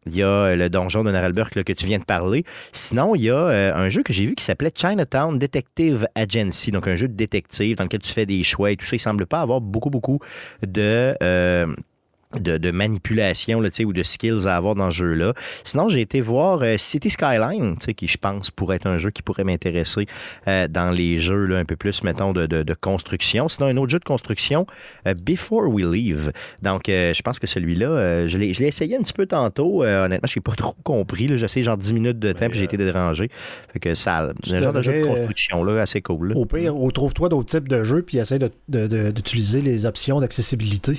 Il y a le donjon de Narelberg que tu viens de parler. Sinon, il y a euh, un jeu que j'ai vu qui s'appelait Chinatown Detective Agency, donc un jeu de détective dans lequel tu fais des choix et tout ça. Il semble pas avoir beaucoup, beaucoup de, euh, de, de manipulation là, ou de skills à avoir dans ce jeu-là. Sinon, j'ai été voir euh, City Skyline, qui je pense pourrait être un jeu qui pourrait m'intéresser euh, dans les jeux là, un peu plus, mettons, de, de- de construction. Sinon, un autre jeu de construction, euh, Before We Leave. Donc, je pense que celui-là, je l'ai essayé un petit peu tantôt. Honnêtement, je n'ai pas trop compris. J'ai essayé genre 10 minutes de temps, puis j'ai été dérangé. Fait que ça, un genre de jeu de construction là, assez cool. là. Au pire, ou trouve-toi d'autres types de jeux, puis essaie d'utiliser les options d'accessibilité.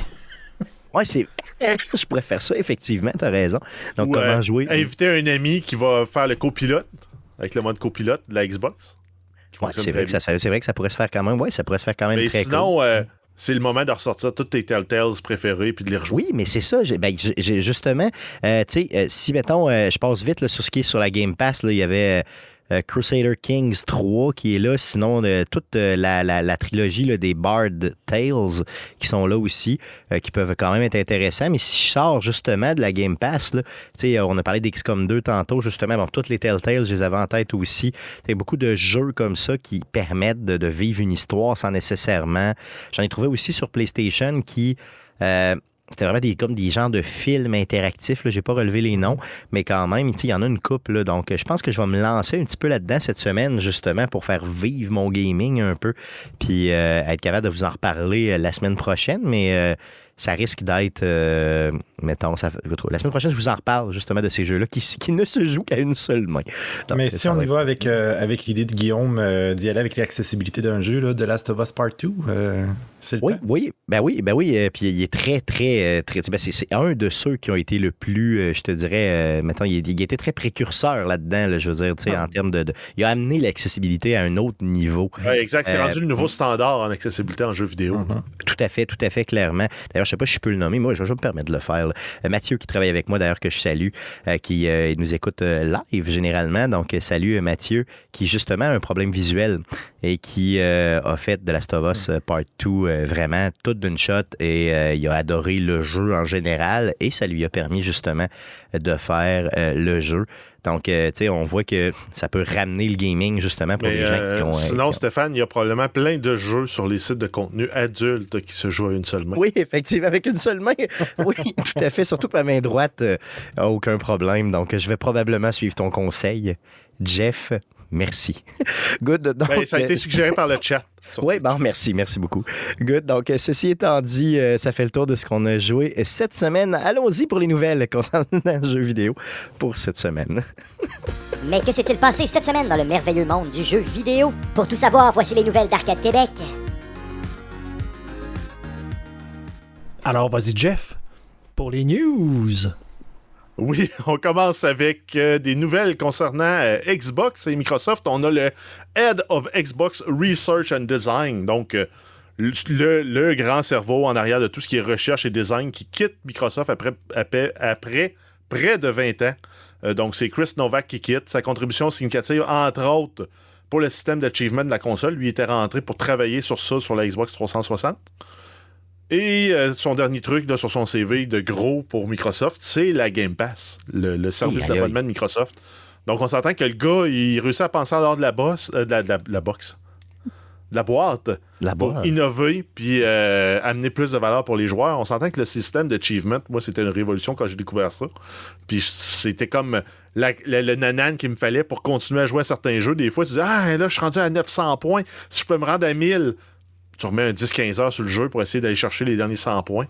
Ouais, c'est. Je pourrais faire ça, effectivement, t'as raison. Donc, Ou, comment jouer? Inviter un ami qui va faire le copilote, avec le mode copilote de la Xbox. Ouais, c'est vrai, que ça, ça- c'est vrai que ça pourrait se faire quand même. Ouais, ça pourrait se faire quand même Mais très sinon, cool. euh, c'est le moment de ressortir tous tes Telltales préférés puis de les rejouer. Oui, mais c'est ça. ben, justement, euh, tu sais, euh, si, mettons, euh, je passe vite là, sur ce qui est sur la Game Pass, là, il y avait Crusader Kings 3 qui est là. Sinon, euh, toute euh, la, trilogie des Bard Tales qui sont là aussi, euh, qui peuvent quand même être intéressants. Mais si je sors justement de la Game Pass, là, euh, on a parlé d'XCOM 2 tantôt, justement. Bon, toutes les Telltales, je les avais en tête aussi. Il beaucoup de jeux comme ça qui permettent de, vivre une histoire sans nécessairement. J'en ai trouvé aussi sur PlayStation qui. euh, c'était vraiment des, comme des genres de films interactifs. Je n'ai pas relevé les noms, mais quand même, il y en a une couple. Là, donc, je pense que je vais me lancer un petit peu là-dedans cette semaine, justement, pour faire vivre mon gaming un peu, puis euh, être capable de vous en reparler euh, la semaine prochaine. Mais euh, ça risque d'être, mettons, ça, la semaine prochaine, je vous en reparle justement de ces jeux-là qui, qui ne se jouent qu'à une seule main. Donc, Mais si on y va avec, avec l'idée de Guillaume d'y aller avec l'accessibilité d'un jeu, là, The Last of Us Part 2, euh, c'est le Oui, temps. oui, ben oui, ben oui. euh, puis il est très, très, euh, très. ben c'est, un de ceux qui ont été le plus, euh, je te dirais, euh, mettons, il, il était très précurseur là-dedans, là, je veux dire, tu sais, Ah. en termes de, de- Il a amené l'accessibilité à un autre niveau. Ouais, exact, c'est rendu le nouveau standard en accessibilité en jeu vidéo. Mhm. Tout à fait, tout à fait, clairement. D'ailleurs, je sais pas si je peux le nommer. Moi, je, je me permets de le faire. là. Mathieu, qui travaille avec moi, d'ailleurs, que je salue, qui nous écoute live généralement. Donc, salut Mathieu, qui justement a un problème visuel et qui euh, a fait de Last of Us euh, Part 2 euh, vraiment toute d'une shot et euh, il a adoré le jeu en général et ça lui a permis justement de faire le jeu. Donc, tu sais, on voit que ça peut ramener le gaming justement pour Mais, les gens qui ont. sinon, qui ont- Stéphane, il y a probablement plein de jeux sur les sites de contenu adultes qui se jouent à une seule main. Oui, effectivement, avec une seule main. Oui, tout à fait. Surtout ma main droite aucun problème. Donc, je vais probablement suivre ton conseil. Jeff, merci. Good. Donc, Ben, ça a été euh, suggéré par le chat. oui, bon, merci, merci beaucoup. Good. Donc, euh, ceci étant dit, euh, ça fait le tour de ce qu'on a joué cette semaine. Allons-y pour les nouvelles concernant le jeu vidéo pour cette semaine. Mais que s'est-il passé cette semaine dans le merveilleux monde du jeu vidéo? Pour tout savoir, voici les nouvelles d'Arcade Québec. Alors, vas-y, Jeff, pour les news. Oui, on commence avec euh, des nouvelles concernant euh, Xbox et Microsoft. On a le Head of Xbox Research and Design, donc euh, le, grand cerveau en arrière de tout ce qui est recherche et design qui quitte Microsoft après, après, près de 20 ans. Donc, c'est Chris Novak qui quitte. Sa contribution significative, entre autres, pour le système d'achievement de la console. Lui était rentré pour travailler sur ça sur la Xbox 360. Et euh, son dernier truc là, sur son CV de gros pour Microsoft, c'est la Game Pass, le, le service d'abonnement de Microsoft. Donc, on s'entend que le gars, il réussit à penser en dehors de la, bosse, euh, de la, de la- de la box, de la boîte, La pour boîte. innover puis euh, amener plus de valeur pour les joueurs. On s'entend que le système d'achievement, moi, c'était une révolution quand j'ai découvert ça. Puis c'était comme la- la- le nanan qu'il me fallait pour continuer à jouer à certains jeux. Des fois, tu dis Ah, là, je suis rendu à 900 points. Si je peux me rendre à 1000, tu remets un 10-15 heures sur le jeu pour essayer d'aller chercher les derniers 100 points.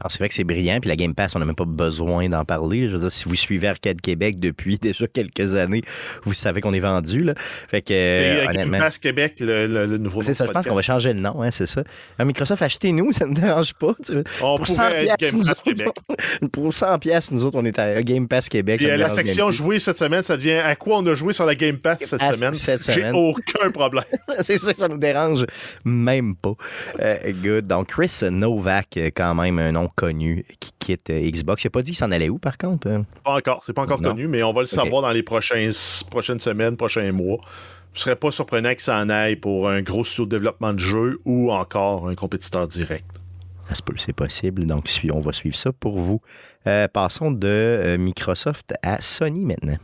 Alors, c'est vrai que c'est brillant, puis la Game Pass, on n'a même pas besoin d'en parler. Je veux dire, si vous suivez Arcade Québec depuis déjà quelques années, vous savez qu'on est vendu. Là. Fait que, euh, Game Pass Québec, le, le- le nouveau nom c'est ça, je pense qu'on va changer le nom, hein, c'est ça. Euh, Microsoft, achetez-nous, ça ne nous dérange pas. On pour 100 pourrait être piastres, nous autres, Québec. Pour 100 piastres, nous autres, on est à Game Pass Québec. La section jouer cette semaine, ça devient à quoi on a joué sur la Game Pass cette semaine? cette J'ai aucun problème. c'est ça, ça nous dérange même pas. Euh, good. Donc, Chris Novak, euh, quand même un nom connu, qui quitte euh, Xbox. Il n'a pas dit s'en allait où, par contre? euh? Pas encore, c'est pas encore Non. connu, mais on va le savoir dans les prochains, prochaines semaines, prochains mois. Ce serait pas surprenant qu'il s'en aille pour un gros studio de développement de jeu ou encore un compétiteur direct. Ça c'est possible. Donc, on va suivre ça pour vous. Euh, passons de Microsoft à Sony maintenant.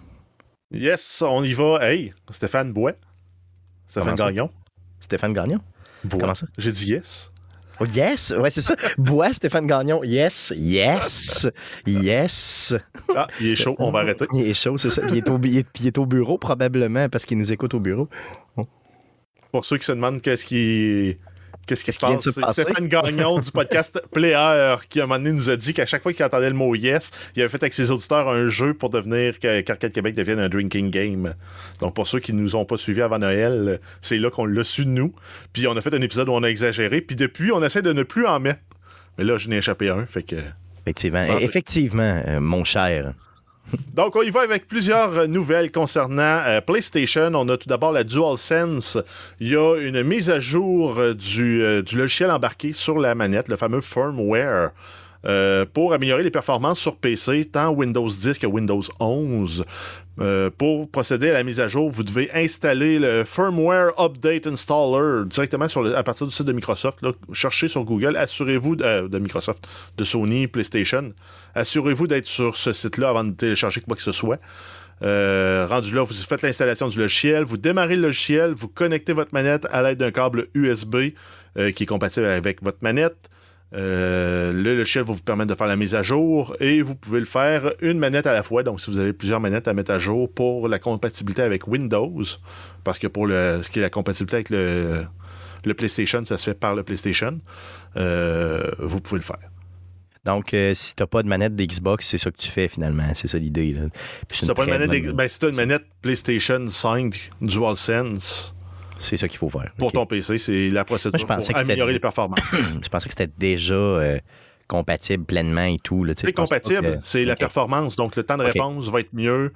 Yes, on y va. Hey, Stéphane Bois. Stéphane ça? Gagnon. Stéphane Gagnon? Bois. Comment ça? J'ai dit yes. Oh, yes! Ouais, c'est ça. Bois, Stéphane Gagnon. Yes! Yes! Yes! Ah, il est chaud, on va arrêter. Il est chaud, c'est ça. Il est, au, il est- il est au bureau, probablement, parce qu'il nous écoute au bureau. Pour ceux qui se demandent qu'est-ce qui. Qu'est-ce qui se passe? C'est? Stéphane Gagnon du podcast Player qui, à un moment donné, nous a dit qu'à chaque fois qu'il entendait le mot yes, il avait fait avec ses auditeurs un jeu pour devenir que- qu'Arcade Québec devienne un drinking game. Donc, pour ceux qui ne nous ont pas suivis avant Noël, c'est là qu'on l'a su de nous. Puis, on a fait un épisode où on a exagéré. Puis, depuis, on essaie de ne plus en mettre. Mais là, je n'ai échappé un. Fait que. Effectivement. Effectivement, euh, mon cher. Donc, on y va avec plusieurs nouvelles concernant euh, PlayStation. On a tout d'abord la DualSense. Il y a une mise à jour euh, du, euh, du logiciel embarqué sur la manette, le fameux firmware. pour améliorer les performances sur PC, tant Windows 10 que Windows 11. Euh, pour procéder à la mise à jour, vous devez installer le Firmware Update Installer directement sur à partir du site de Microsoft. Cherchez sur Google, assurez-vous de, euh, de Microsoft, de Sony, PlayStation. Assurez-vous d'être sur ce site-là avant de télécharger quoi que ce soit. Euh, rendu là, vous faites l'installation du logiciel, vous démarrez le logiciel, vous connectez votre manette à l'aide d'un câble USB qui est compatible avec votre manette. Euh, le logiciel va vous permettre de faire la mise à jour et vous pouvez le faire une manette à la fois. Donc, si vous avez plusieurs manettes à mettre à jour pour la compatibilité avec Windows, parce que pour le, ce qui est la compatibilité avec le, le PlayStation, ça se fait par le PlayStation, euh, vous pouvez le faire. Donc, euh, si t'as pas de manette d'Xbox, c'est ça que tu fais finalement. C'est ça l'idée. Si t'as pas une manette, ben, si t'as une manette PlayStation 5 DualSense C'est ça qu'il faut faire. pour ton PC, c'est la procédure Moi, pour améliorer les performances. Je pensais que c'était déjà euh, compatible pleinement et tout. là, C'est compatible, que- c'est la performance. Donc, le temps de réponse va être mieux.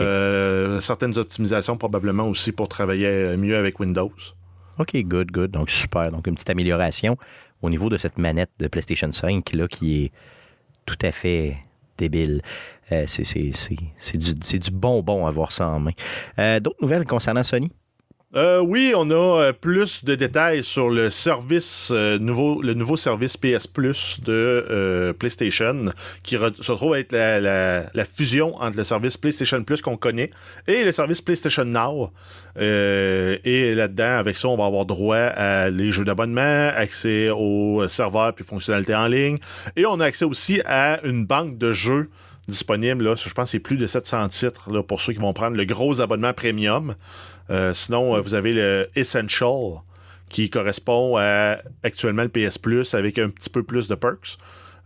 Euh, certaines optimisations probablement aussi pour travailler euh, mieux avec Windows. OK, good, good. Donc, super. Donc, une petite amélioration au niveau de cette manette de PlayStation 5 là, qui est tout à fait débile. Euh, c'est, du, du bonbon avoir ça en main. D'autres nouvelles concernant Sony? Euh, oui, on a euh, plus de détails sur le service euh, nouveau, le nouveau service PS Plus de PlayStation, qui se trouve être la, la- fusion entre le service PlayStation Plus qu'on connaît et le service PlayStation Now. Et là-dedans, avec ça, on va avoir droit à les jeux d'abonnement, accès aux serveurs puis fonctionnalités en ligne, et on a accès aussi à une banque de jeux disponible. Je pense que c'est plus de 700 titres là, pour ceux qui vont prendre le gros abonnement premium. Euh, sinon, euh, vous avez le Essential qui correspond actuellement le PS Plus avec un petit peu plus de perks.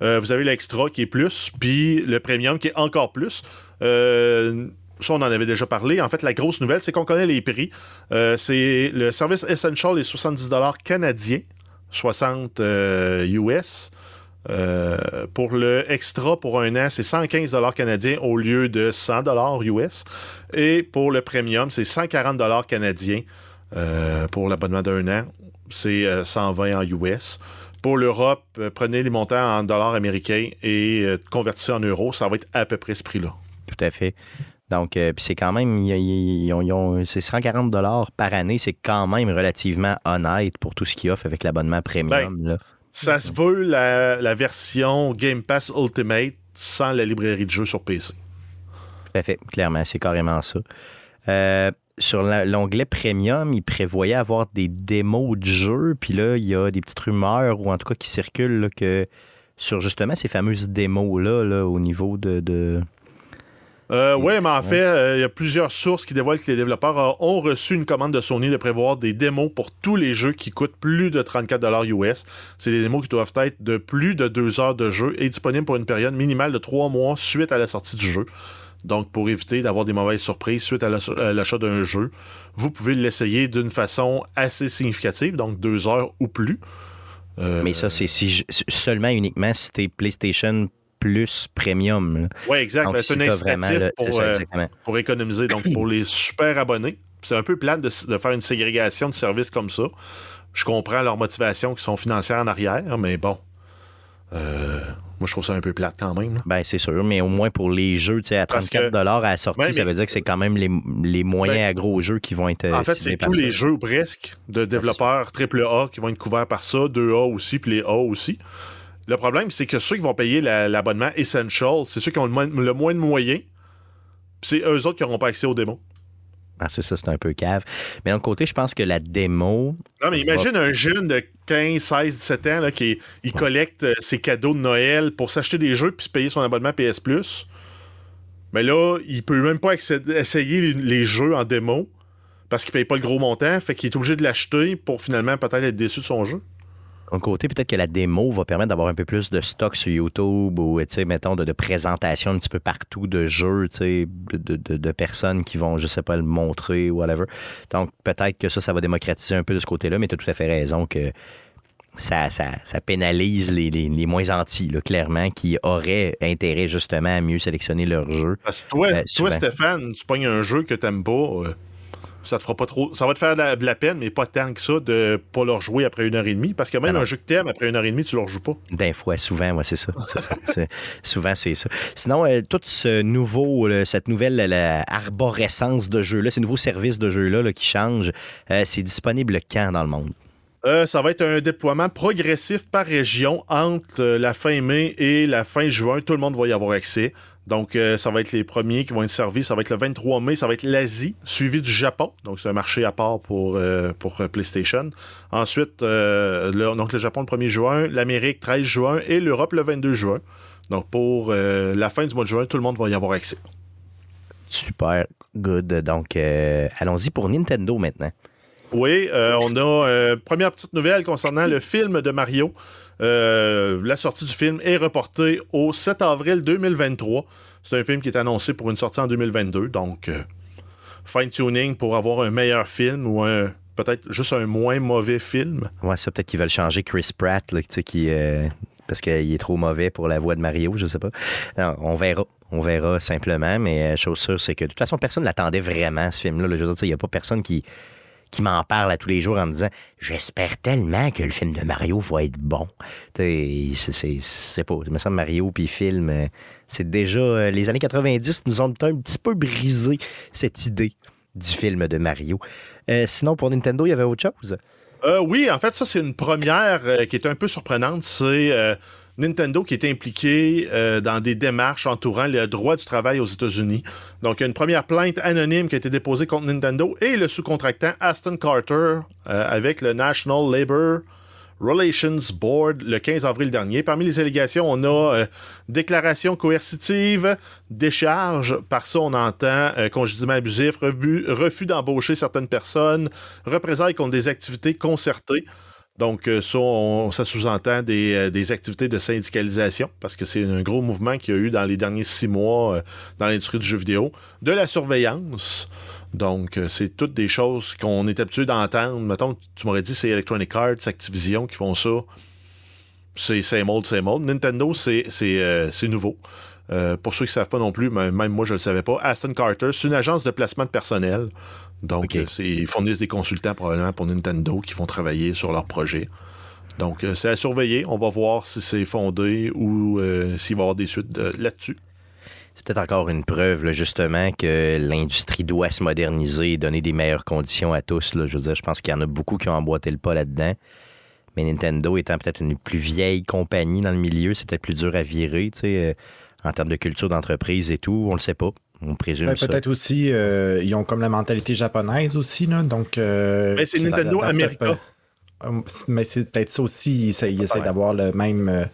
Euh, vous avez l'extra qui est plus, puis le premium qui est encore plus. Ça, on en avait déjà parlé. En fait, la grosse nouvelle, c'est qu'on connaît les prix. C'est le service Essential est 70$ canadiens, 60 euh, US. Euh, pour le extra pour un an, c'est 115 canadiens au lieu de 100 US. Et pour le premium, c'est 140 canadiens euh, pour l'abonnement d'un an. C'est 120 en US. Pour l'Europe, prenez les montants en dollars américains et convertissez en euros. Ça va être à peu près ce prix-là. Tout à fait. Donc, puis c'est quand même, c'est 140 dollars par année, c'est quand même relativement honnête pour tout ce qu'ils offrent avec l'abonnement premium. Ben, ça se veut la, version Game Pass Ultimate sans la librairie de jeux sur PC. Tout à fait, clairement, c'est carrément ça. Euh, sur l'onglet Premium, il prévoyait avoir des démos de jeux, puis là, il y a des petites rumeurs, ou en tout cas qui circulent, que sur justement ces fameuses démos-là, là, au niveau de euh, oui, mais en fait, euh, il y a plusieurs sources qui dévoilent que les développeurs euh, ont reçu une commande de Sony de prévoir des démos pour tous les jeux qui coûtent plus de 34 US. C'est des démos qui doivent être de plus de deux heures de jeu et disponibles pour une période minimale de trois mois suite à la sortie du jeu. Donc, pour éviter d'avoir des mauvaises surprises suite à l'achat d'un jeu, vous pouvez l'essayer d'une façon assez significative, donc deux heures ou plus. Mais ça, c'est si, seulement uniquement si t'es PlayStation plus premium. Oui, exact. Ben, c'est un incitatif pour, euh, pour, économiser. Donc, pour les super abonnés, c'est un peu plate de, faire une ségrégation de services comme ça. Je comprends leurs motivations qui sont financières en arrière, mais bon. Euh, moi, je trouve ça un peu plate quand même. Ben, c'est sûr, mais au moins pour les jeux, tu sais, à 34 à la sortie, ça veut dire que c'est quand même les, les moyens ben, à gros jeux qui vont être. En fait, c'est tous les jeux presque de développeurs AAA qui vont être couverts par ça, 2A aussi, puis les A aussi. Le problème, c'est que ceux qui vont payer l'abonnement Essential, c'est ceux qui ont le moins, de moyens. C'est eux autres qui n'auront pas accès aux démos. Ah, c'est ça, c'est un peu cave. Mais d'un côté, je pense que la démo. Non, mais imagine un jeune de 15, 16, 17 ans qui il collecte euh, ses cadeaux de Noël pour s'acheter des jeux puis payer son abonnement PS Plus. Mais là, il peut même pas essayer les, jeux en démo parce qu'il paye pas le gros montant. Fait qu'il est obligé de l'acheter pour finalement peut-être être déçu de son jeu. D'un côté, peut-être que la démo va permettre d'avoir un peu plus de stock sur YouTube ou, mettons, de, de, présentation un petit peu partout de jeux, de, de, de, personnes qui vont, je sais pas, le montrer ou whatever. Donc, peut-être que ça, ça va démocratiser un peu de ce côté-là, mais tu as tout à fait raison que ça, ça, ça pénalise les, les, moins anti, là, clairement, qui auraient intérêt justement à mieux sélectionner leur jeu. Parce que toi, euh, toi Stéphane, tu pognes un jeu que tu n'aimes pas. Euh, ça te fera pas trop. Ça va te faire de la, peine, mais pas tant que ça de pas leur jouer après une heure et demie. Parce que même un jeu que t'aimes, après une heure et demie, tu leur joues pas. D'un fois, souvent, moi, c'est ça. souvent, c'est ça. Sinon, euh, tout ce nouveau, cette nouvelle arborescence de jeu-là, ces nouveaux services de jeu-là qui changent, euh, c'est disponible quand dans le monde? Euh, ça va être un déploiement progressif par région entre la fin mai et la fin juin. Tout le monde va y avoir accès. Donc, euh, ça va être les premiers qui vont être servis. Ça va être le 23 mai. Ça va être l'Asie, suivi du Japon. Donc, c'est un marché à part pour, euh, pour euh, PlayStation. Ensuite, le, donc le Japon le 1er juin, l'Amérique 13 juin et l'Europe le 22 juin. Donc, pour la fin du mois de juin, tout le monde va y avoir accès. Super good. Donc, allons-y pour Nintendo maintenant. Oui, on a première petite nouvelle concernant le film de Mario. Euh, la sortie du film est reportée au 7 avril 2023. C'est un film qui est annoncé pour une sortie en 2022. Donc, euh, fine-tuning pour avoir un meilleur film ou un peut-être juste un moins mauvais film. Ouais, ça peut-être qu'ils veulent changer Chris Pratt, là, qui, euh, parce qu'il est trop mauvais pour la voix de Mario, je sais pas. on verra. On verra simplement, mais chose sûre, c'est que de toute façon, personne ne l'attendait vraiment, ce film-là. Il n'y a pas personne qui, qui m'en parle à tous les jours en me disant J'espère tellement que le film de Mario va être bon. C'est pas. Il me semble Mario puis film, euh, c'est déjà. Euh, les années 90 nous ont un petit peu brisé cette idée du film de Mario. Euh, sinon, pour Nintendo, il y avait autre chose? oui, en fait, ça, c'est une première qui est un peu surprenante. C'est Nintendo qui est impliqué euh, dans des démarches entourant le droit du travail aux États-Unis. Donc, une première plainte anonyme qui a été déposée contre Nintendo et le sous-contractant Aston Carter euh, avec le National Labor Relations Board le 15 avril dernier. Parmi les allégations, on a euh, déclaration coercitive, décharge, par ça on entend congédiement abusif, refus d'embaucher certaines personnes, représailles contre des activités concertées. Donc, euh, ça, ça sous-entend euh, des, activités de syndicalisation, parce que c'est un gros mouvement qu'il y a eu dans les derniers six mois euh, dans l'industrie du jeu vidéo. De la surveillance. Donc, c'est toutes des choses qu'on est habitué d'entendre. Mettons, tu m'aurais dit c'est Electronic Arts, Activision qui font ça. C'est same old, same old. Nintendo, c'est nouveau. pour ceux qui ne savent pas non plus, même moi je ne le savais pas, Aston Carter, c'est une agence de placement de personnel. Donc, Ok. euh, c'est- ils fournissent des consultants probablement pour Nintendo qui vont travailler sur leur projet. Donc, euh, c'est à surveiller. On va voir si c'est fondé ou euh, s'il va y avoir des suites de- là-dessus. C'est peut-être encore une preuve, là, justement, que l'industrie doit se moderniser et donner des meilleures conditions à tous. Là. Je veux dire, je pense qu'il y en a beaucoup qui ont emboîté le pas là-dedans. Mais Nintendo étant peut-être une plus vieille compagnie dans le milieu, c'est peut-être plus dur à virer, tu sais, euh, en termes de culture d'entreprise et tout. On le sait pas. On présume Ben, ça. peut-être aussi, euh, ils ont comme la mentalité japonaise aussi, là, donc... euh, Mais c'est Nintendo America. Euh, Mais c'est peut-être ça aussi, ils essaient, d'avoir le même,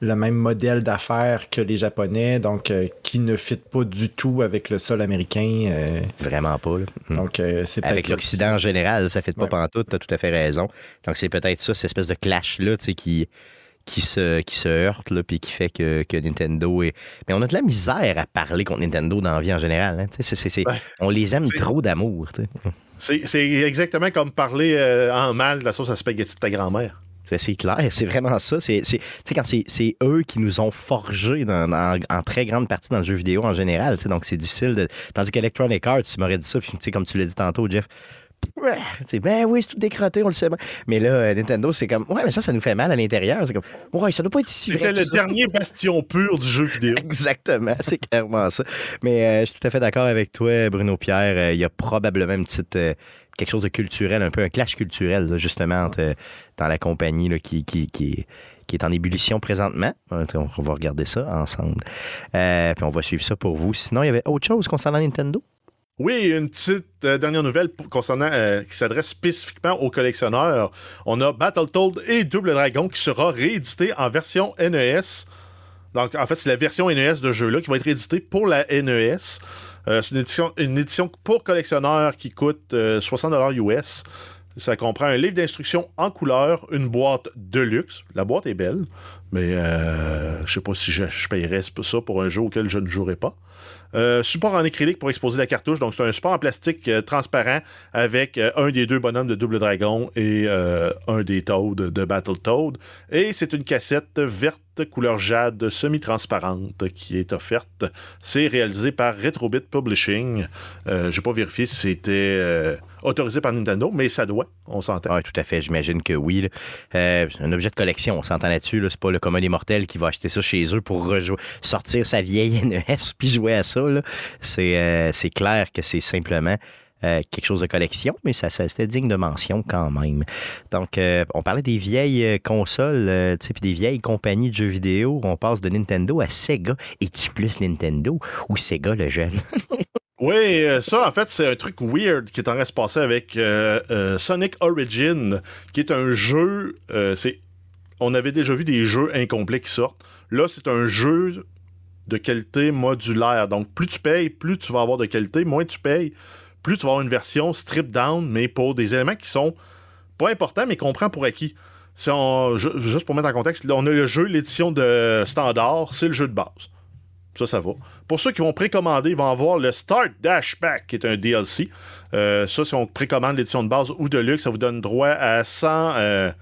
le même modèle d'affaires que les Japonais, donc euh, qui ne fit pas du tout avec le sol américain. euh, Vraiment pas. là. Mm. donc euh, c'est Avec l'Occident en général, ça fait pas Ouais. pantoute, tu as tout à fait raison. Donc c'est peut-être ça, cette espèce de clash-là, tu sais, qui, qui, se, qui se heurte, là, puis qui fait que, que Nintendo est. Mais on a de la misère à parler contre Nintendo dans la vie en général. hein. On les aime trop d'amour. C'est c'est exactement comme parler euh, en mal de la sauce à spaghetti de ta grand-mère. C'est c'est clair, c'est vraiment ça. C'est, quand c'est, c'est eux qui nous ont forgés dans- dans- en très grande partie dans le jeu vidéo en général. Donc, c'est difficile de. Tandis qu'Electronic Arts, tu m'aurais dit ça, puis, comme tu l'as dit tantôt, Jeff. Ouais, C'est ben oui, c'est tout décroté, on le sait bien. Mais là, euh, Nintendo, c'est comme ouais, mais ça, ça nous fait mal à l'intérieur. C'est comme ouais, ça doit pas être si C'était vrai. que le dernier bastion pur du jeu vidéo. Exactement, c'est clairement ça. Mais euh, je suis tout à fait d'accord avec toi, Bruno Pierre. Euh, Il y a probablement une petite, euh, quelque chose de culturel, un peu un clash culturel, là, justement, entre, dans la compagnie là, qui, qui, qui, qui est en ébullition présentement. On va regarder ça ensemble. Euh, puis on va suivre ça pour vous. Sinon, il y avait autre chose concernant Nintendo? Oui, une petite euh, dernière nouvelle concernant euh, qui s'adresse spécifiquement aux collectionneurs. On a Battletoad et Double Dragon qui sera réédité en version NES. Donc, en fait, c'est la version NES de jeu-là qui va être rééditée pour la NES. Euh, c'est une édition, une édition pour collectionneurs qui coûte euh, 60$ US. Ça comprend un livre d'instructions en couleur, une boîte de luxe. La boîte est belle, mais euh, je sais pas si je, je payerais ça pour un jeu auquel je ne jouerai pas. Euh, support en acrylique pour exposer la cartouche. Donc, c'est un support en plastique euh, transparent avec euh, un des deux bonhommes de Double Dragon et un des Toads de Battletoad. Et c'est une cassette verte couleur jade semi-transparente qui est offerte. C'est réalisé par Retrobit Publishing. Euh, J'ai pas vérifié si c'était autorisé par Nintendo, mais ça doit. On s'entend. Oui, tout à fait. J'imagine que oui. un objet de collection, on s'entend là-dessus. Là. C'est pas le commun des mortels qui va acheter ça chez eux pour sortir sa vieille NES puis jouer à ça. euh, c'est clair que c'est simplement euh, quelque chose de collection, mais ça, c'était digne de mention quand même. Donc, euh, on parlait des vieilles consoles, euh, tu puis des vieilles compagnies de jeux vidéo. On passe de Nintendo à Sega. Es-tu plus Nintendo ou Sega le jeune? Oui, ça, en fait, c'est un truc weird qui est en train de se passer avec Sonic Origin, qui est un jeu. c'est, on avait déjà vu des jeux incomplets qui sortent. Là, c'est un jeu de qualité modulaire. Donc, plus tu payes, plus tu vas avoir de qualité. Moins tu payes, plus tu vas avoir une version strip down, mais pour des éléments qui sont pas importants, mais qu'on prend pour acquis. Juste pour mettre en contexte, on a le jeu, l'édition de standard, c'est le jeu de base. Ça, ça va. Pour ceux qui vont précommander, ils vont avoir le Start Dash Pack, qui est un DLC. Euh, ça, si on précommande l'édition de base ou de luxe, ça vous donne droit à 100 euh,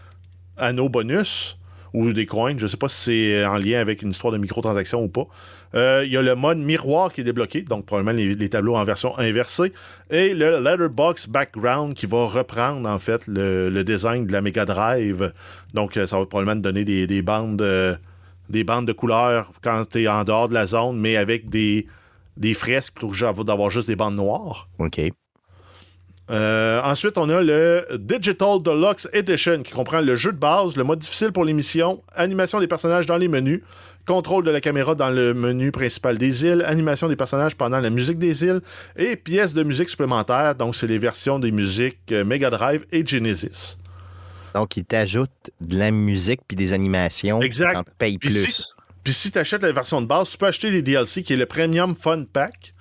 anneaux bonus ou des coins. Je ne sais pas si c'est en lien avec une histoire de microtransactions ou pas. Euh, Il y a le mode miroir qui est débloqué, donc probablement les, tableaux en version inversée. Et le Letterbox Background qui va reprendre en fait le, design de la Mega Drive. Donc euh, ça va probablement te donner des, des bandes. euh, des bandes de couleurs quand tu es en dehors de la zone, mais avec des, fresques que d'avoir juste des bandes noires. OK. Euh, ensuite, on a le Digital Deluxe Edition qui comprend le jeu de base, le mode difficile pour l'émission, animation des personnages dans les menus, contrôle de la caméra dans le menu principal des îles, animation des personnages pendant la musique des îles et pièces de musique supplémentaires. Donc, c'est les versions des musiques euh, Mega Drive et Genesis. Donc, il t'ajoute de la musique puis des animations. Exact. En paye Puis plus. si- Puis si tu achètes la version de base, tu peux acheter les DLC qui est le Premium Fun Pack,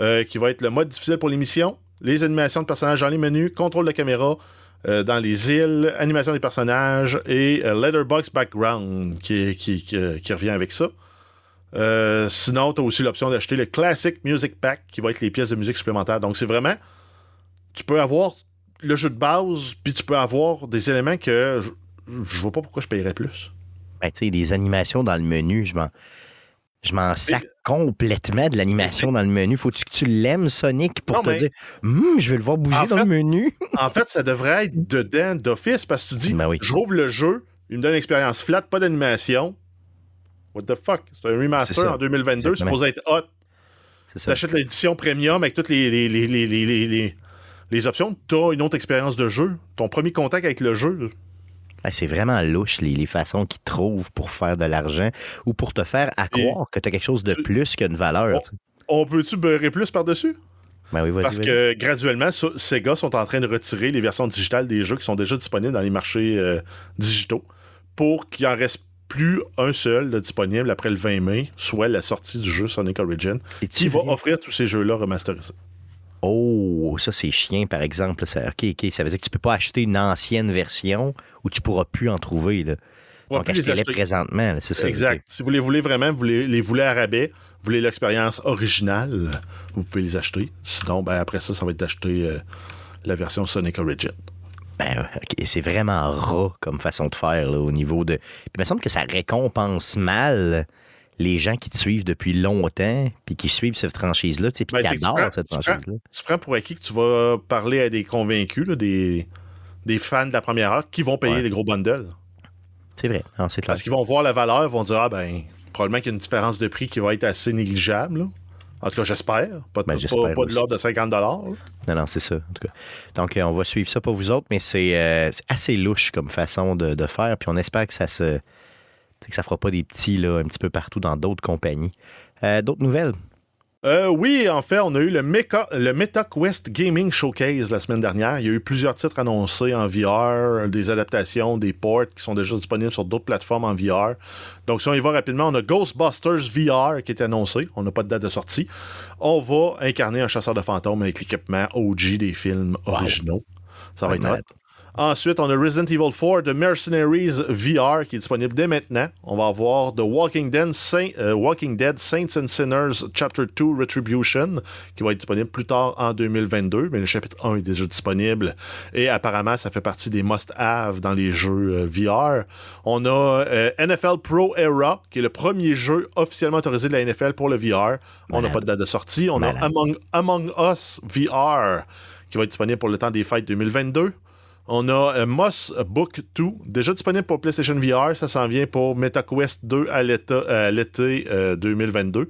euh, qui va être le mode difficile pour l'émission, les animations de personnages dans les menus, contrôle de caméra euh, dans les îles, animation des personnages et euh, Letterbox Background euh, qui revient avec ça. Sinon, tu as aussi l'option d'acheter le Classic Music Pack qui va être les pièces de musique supplémentaires. Donc, c'est vraiment. Tu peux avoir le jeu de base, puis tu peux avoir des éléments que je, je vois pas pourquoi je paierais plus. Ben, tu sais, des animations dans le menu, je m'en. Je m'en sac complètement de l'animation dans le menu. Faut-tu que tu l'aimes, Sonic, pour Non, te mais- dire Hum, je vais le voir bouger En dans fait- le menu? En fait, ça devrait être dedans d'office parce que tu dis, Ben oui. je rouvre le jeu, il me donne une expérience flat, pas d'animation. What the fuck? C'est un remaster en 2022, c'est Exactement. supposé être hot. C'est ça. T'achètes l'édition premium avec toutes les, les, les, les, les, les- les- les options, t'as une autre expérience de jeu. Ton premier contact avec le jeu. Ben, c'est vraiment louche, les, les façons qu'ils trouvent pour faire de l'argent ou pour te faire à croire que tu as quelque chose de tu- plus qu'une valeur. On peut-tu beurrer plus par-dessus? Ben oui, Parce que graduellement, so- Sega sont en train de retirer les versions digitales des jeux qui sont déjà disponibles dans les marchés euh, digitaux pour qu'il en reste plus un seul de disponible après le 20 mai, soit la sortie du jeu Sonic Origin, qui va offrir tous ces jeux-là remasterisés. Oh, ça c'est chien, par exemple. Ça, OK, OK. Ça veut dire que tu peux pas acheter une ancienne version ou tu pourras plus en trouver. Là. On va Donc, les achetez-les acheter. présentement. là, C'est ça. Exact. Si vous les voulez vraiment, vous les, les voulez à rabais, vous voulez l'expérience originale, vous pouvez les acheter. Sinon, ben, après ça, ça va être d'acheter euh, la version Sonic Origin. Ben, OK, C'est vraiment ras comme façon de faire là, au niveau de. Puis, il me semble que ça récompense mal les gens qui te suivent depuis longtemps puis qui suivent cette franchise-là, tu sais, puis Ben, qui adorent cette franchise-là. Tu prends pour acquis que tu vas parler à des convaincus, là, des, des fans de la première heure qui vont payer Ouais. les gros bundles. C'est vrai. Non, c'est clair. Parce qu'ils vont voir la valeur, ils vont dire Ah ben, probablement qu'il y a une différence de prix qui va être assez négligeable. là. En tout cas, j'espère. Pas, de- Ben, pas- j'espère pas de aussi. l'ordre de 50 là. Non, non, c'est ça. En tout cas. Donc, euh, on va suivre ça pour vous autres, mais c'est euh, assez louche comme façon de, de faire. Puis on espère que ça se. Sais, que ça fera pas des petits là, un petit peu partout dans d'autres compagnies. Euh, d'autres nouvelles? Euh, oui, en fait, on a eu le, MetaQuest Gaming Showcase la semaine dernière. Il y a eu plusieurs titres annoncés en VR, des adaptations, des ports qui sont déjà disponibles sur d'autres plateformes en VR. Donc, si on y va rapidement, on a Ghostbusters VR qui est annoncé. On n'a pas de date de sortie. On va incarner un chasseur de fantômes avec l'équipement OG des films originaux. Ça va être. Ensuite, on a Resident Evil 4 The Mercenaries VR qui est disponible dès maintenant. On va avoir The Walking Dead, Saint- euh, Walking Dead Saints and Sinners Chapter 2 Retribution qui va être disponible plus tard en 2022. Mais le chapitre 1 est déjà disponible et apparemment, ça fait partie des must-have dans les jeux euh, VR. On a euh, NFL Pro Era qui est le premier jeu officiellement autorisé de la NFL pour le VR. On n'a pas de date de sortie. On Malade. a Among, Among Us VR qui va être disponible pour le temps des fêtes 2022. On a euh, Moss Book 2, déjà disponible pour PlayStation VR. Ça s'en vient pour MetaQuest 2 à l'été à l'été, euh, 2022.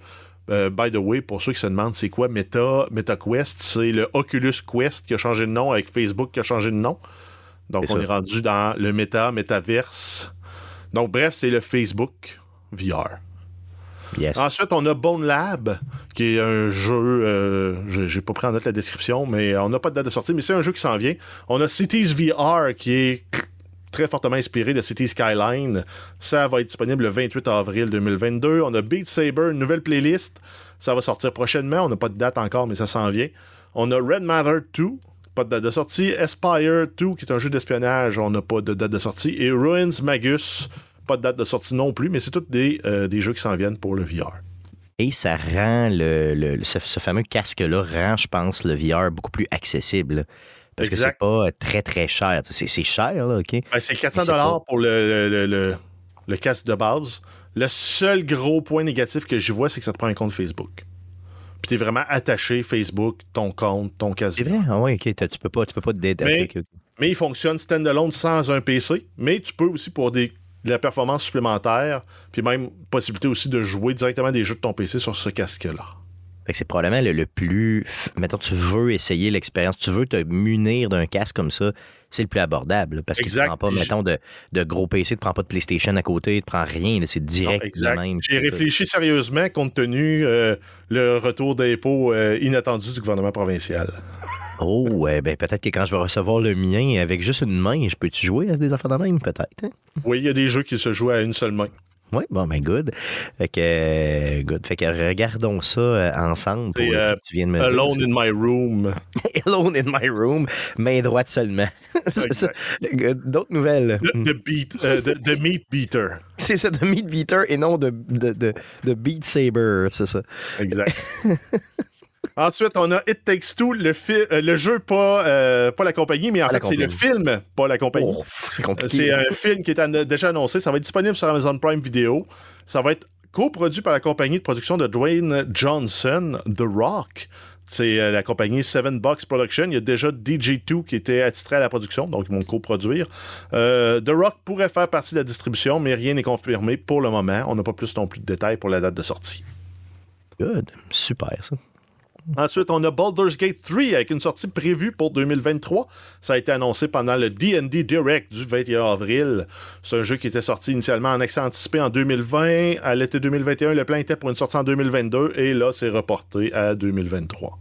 Euh, by the way, pour ceux qui se demandent c'est quoi Meta, MetaQuest, c'est le Oculus Quest qui a changé de nom avec Facebook qui a changé de nom. Donc on est rendu dans le Meta, Metaverse. Donc bref, c'est le Facebook VR. Ensuite, on a Bone Lab, qui est un jeu. euh, j'ai- pas pris en note la description, mais on n'a pas de date de sortie, mais c'est un jeu qui s'en vient. On a Cities VR, qui est très fortement inspiré de City Skyline. Ça va être disponible le 28 avril 2022. On a Beat Saber, une nouvelle playlist. Ça va sortir prochainement. On n'a pas de date encore, mais ça s'en vient. On a Red Matter 2. Pas de date de sortie. Aspire 2, qui est un jeu d'espionnage. On n'a pas de date de sortie. Et Ruins Magus. Pas de date de sortie non plus, mais c'est tous des, euh, des jeux qui s'en viennent pour le VR. Et ça rend le, le- ce, ce fameux casque-là rend, je pense, le VR beaucoup plus accessible. Parce que c'est pas euh, très, très cher. C'est c'est cher, là, OK? Ben, c'est 400 Mais c'est pas- pour le, le, le- le casque de base. Le seul gros point négatif que j'y vois, c'est que ça te prend un compte Facebook. Puis t'es vraiment attaché Facebook, ton compte, ton casque. C'est vrai? Ah oui, OK. Tu peux pas, tu peux pas te dé- Mais-. Mais il fonctionne standalone sans un PC. Mais tu peux aussi pour des, de la performance supplémentaire, puis même possibilité aussi de jouer directement des jeux de ton PC sur ce casque-là. C'est probablement le, le plus. Mettons, tu veux essayer l'expérience, tu veux te munir d'un casque comme ça, c'est le plus abordable. là, Parce que tu Exact. prends pas, mettons, de, de gros PC, tu prends pas de PlayStation à côté, tu prends rien, c'est Non, direct exact. de même. J'ai réfléchi sérieusement compte tenu euh, le retour d'impôts euh, inattendu du gouvernement provincial. Oh, ouais, ben peut-être que quand je vais recevoir le mien avec juste une main, je peux-tu jouer à des affaires de même, peut-être? hein? Oui, il y a des jeux qui se jouent à une seule main. Oui, bon, ben good. Fait que, good. Fait que regardons ça euh, ensemble. Pour euh, tu viens de me dire. Alone in my room. Alone in my room, main droite seulement. D'autres nouvelles? The, the beat, euh, the- the meat beater. C'est ça, de Meat Beater et non de, de, de, de Beat Saber, c'est ça. Exact. Ensuite, on a It Takes Two, le, euh, le jeu, pas, euh, pas la compagnie, mais en Pas fait, c'est le film, pas la compagnie. Oh, c'est compliqué. c'est un film qui est déjà annoncé. Ça va être disponible sur Amazon Prime Video. Ça va être coproduit par la compagnie de production de Dwayne Johnson, The Rock. C'est euh, la compagnie Seven Box Production. Il y a déjà DJ2 qui était attitré à la production, donc ils vont coproduire. Euh, The Rock pourrait faire partie de la distribution, mais rien n'est confirmé pour le moment. On n'a pas plus non plus de détails pour la date de sortie. Good. Super, ça. Ensuite, on a Baldur's Gate 3 avec une sortie prévue pour 2023. Ça a été annoncé pendant le D&D Direct du 21 avril. C'est un jeu qui était sorti initialement en accès anticipé en 2020. À l'été 2021, le plan était pour une sortie en 2022 et là, c'est reporté à 2023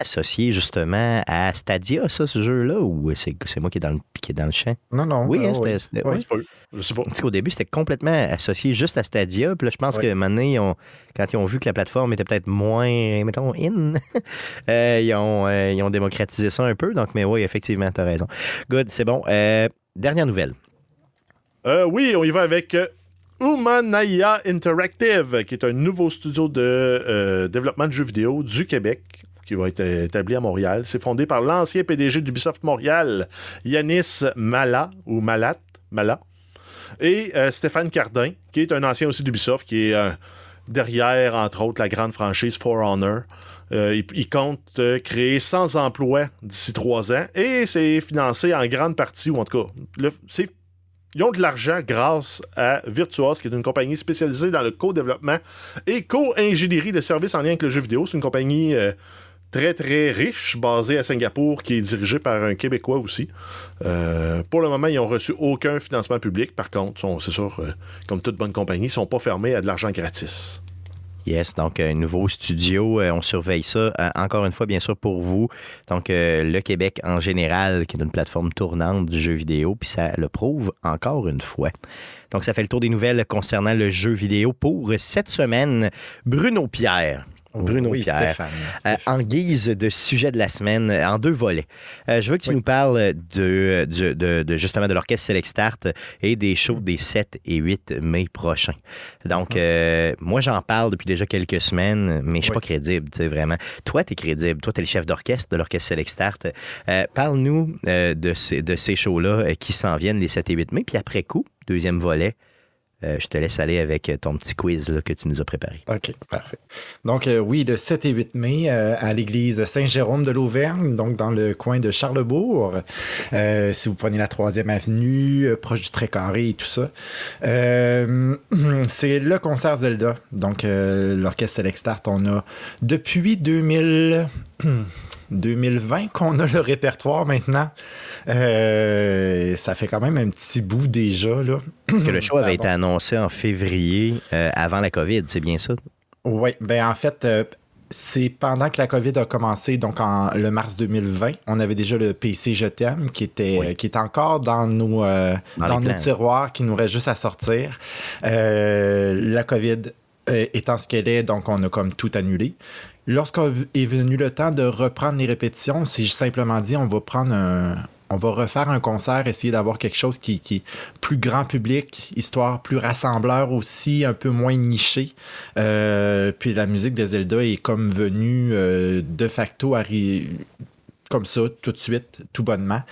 associé justement à Stadia, ça, ce jeu-là, ou c'est, moi qui est, dans le, qui est dans le champ? Non, non. Oui, euh, hein, c'était, c'était- Oui. ouais. Je sais pas. Parce qu'au début, c'était complètement associé juste à Stadia. Puis là, je pense que maintenant, ils ont- quand ils ont vu que la plateforme était peut-être moins, mettons, in, euh, ils, ont, euh, ils ont démocratisé ça un peu. Donc, mais oui, effectivement, tu as raison. Good, c'est bon. Euh, dernière nouvelle. Euh, oui, on y va avec euh, Umanaya Interactive, qui est un nouveau studio de euh, développement de jeux vidéo du Québec qui va être établi à Montréal. C'est fondé par l'ancien PDG d'Ubisoft Montréal, Yanis Mala, ou Malat, Mala, et euh, Stéphane Cardin, qui est un ancien aussi d'Ubisoft, qui est euh, derrière, entre autres, la grande franchise For Honor. Euh, il, compte créer 100 emplois d'ici trois ans et c'est financé en grande partie, ou en tout cas, ils ont de l'argent grâce à Virtuos, qui est une compagnie spécialisée dans le co-développement et co-ingénierie de services en lien avec le jeu vidéo. C'est une compagnie très, très riche, basée à Singapour, qui est dirigée par un Québécois aussi. Euh, pour le moment, ils n'ont reçu aucun financement public. Par contre, c'est sûr, euh, comme toute bonne compagnie, ils ne sont pas fermés à de l'argent gratis. Yes, donc un nouveau studio, euh, on surveille ça. Euh, encore une fois, bien sûr, pour vous. Donc, euh, le Québec en général, qui est une plateforme tournante du jeu vidéo, puis ça le prouve encore une fois. Donc, ça fait le tour des nouvelles concernant le jeu vidéo pour cette semaine. Bruno Pierre. Bruno oui, Pierre. Stéphane. Euh, en guise de sujet de la semaine, euh, en deux volets. Euh, je veux que tu nous parles de, de, de- de, justement de l'orchestre Select Start et des shows des 7 et 8 mai prochains. Donc, euh, moi, j'en parle depuis déjà quelques semaines, mais je suis Oui. pas crédible, tu sais, vraiment. Toi, tu es crédible. Toi, tu es le chef d'orchestre de l'orchestre Select Start. Parle-nous de ces, de ces shows-là qui s'en viennent les 7 et 8 mai. Puis après coup, deuxième volet, euh, je te laisse aller avec ton petit quiz que tu nous as préparé. OK, parfait. Donc, euh, oui, le 7 et 8 mai, euh, à l'église Saint-Jérôme de l'Auvergne, donc dans le coin de Charlebourg. Si vous prenez la 3e avenue, proche du Trait-Carré et tout ça. C'est le concert Zelda. Donc, l'orchestre Select Start, on a depuis 2000. 2020 qu'on a le répertoire maintenant. Euh, ça fait quand même un petit bout déjà. Là. Parce que le show avait Ah, été bon. annoncé en février euh, avant la COVID, c'est bien ça? Oui, ben en fait, euh, c'est pendant que la COVID a commencé, donc en le mars 2020, on avait déjà le PC Je t'aime qui était, Oui. qui est encore dans nos, Dans nos plans. tiroirs, qui nous reste juste à sortir. La COVID étant ce qu'elle est, donc on a comme tout annulé. Lorsqu'est venu le temps de reprendre les répétitions, c'est simplement dit, on va prendre un. On va refaire un concert, essayer d'avoir quelque chose qui, qui est plus grand public, histoire plus rassembleur aussi, un peu moins niché. Euh, puis la musique de Zelda est comme venue euh, de facto arri- comme ça, tout de suite, tout bonnement.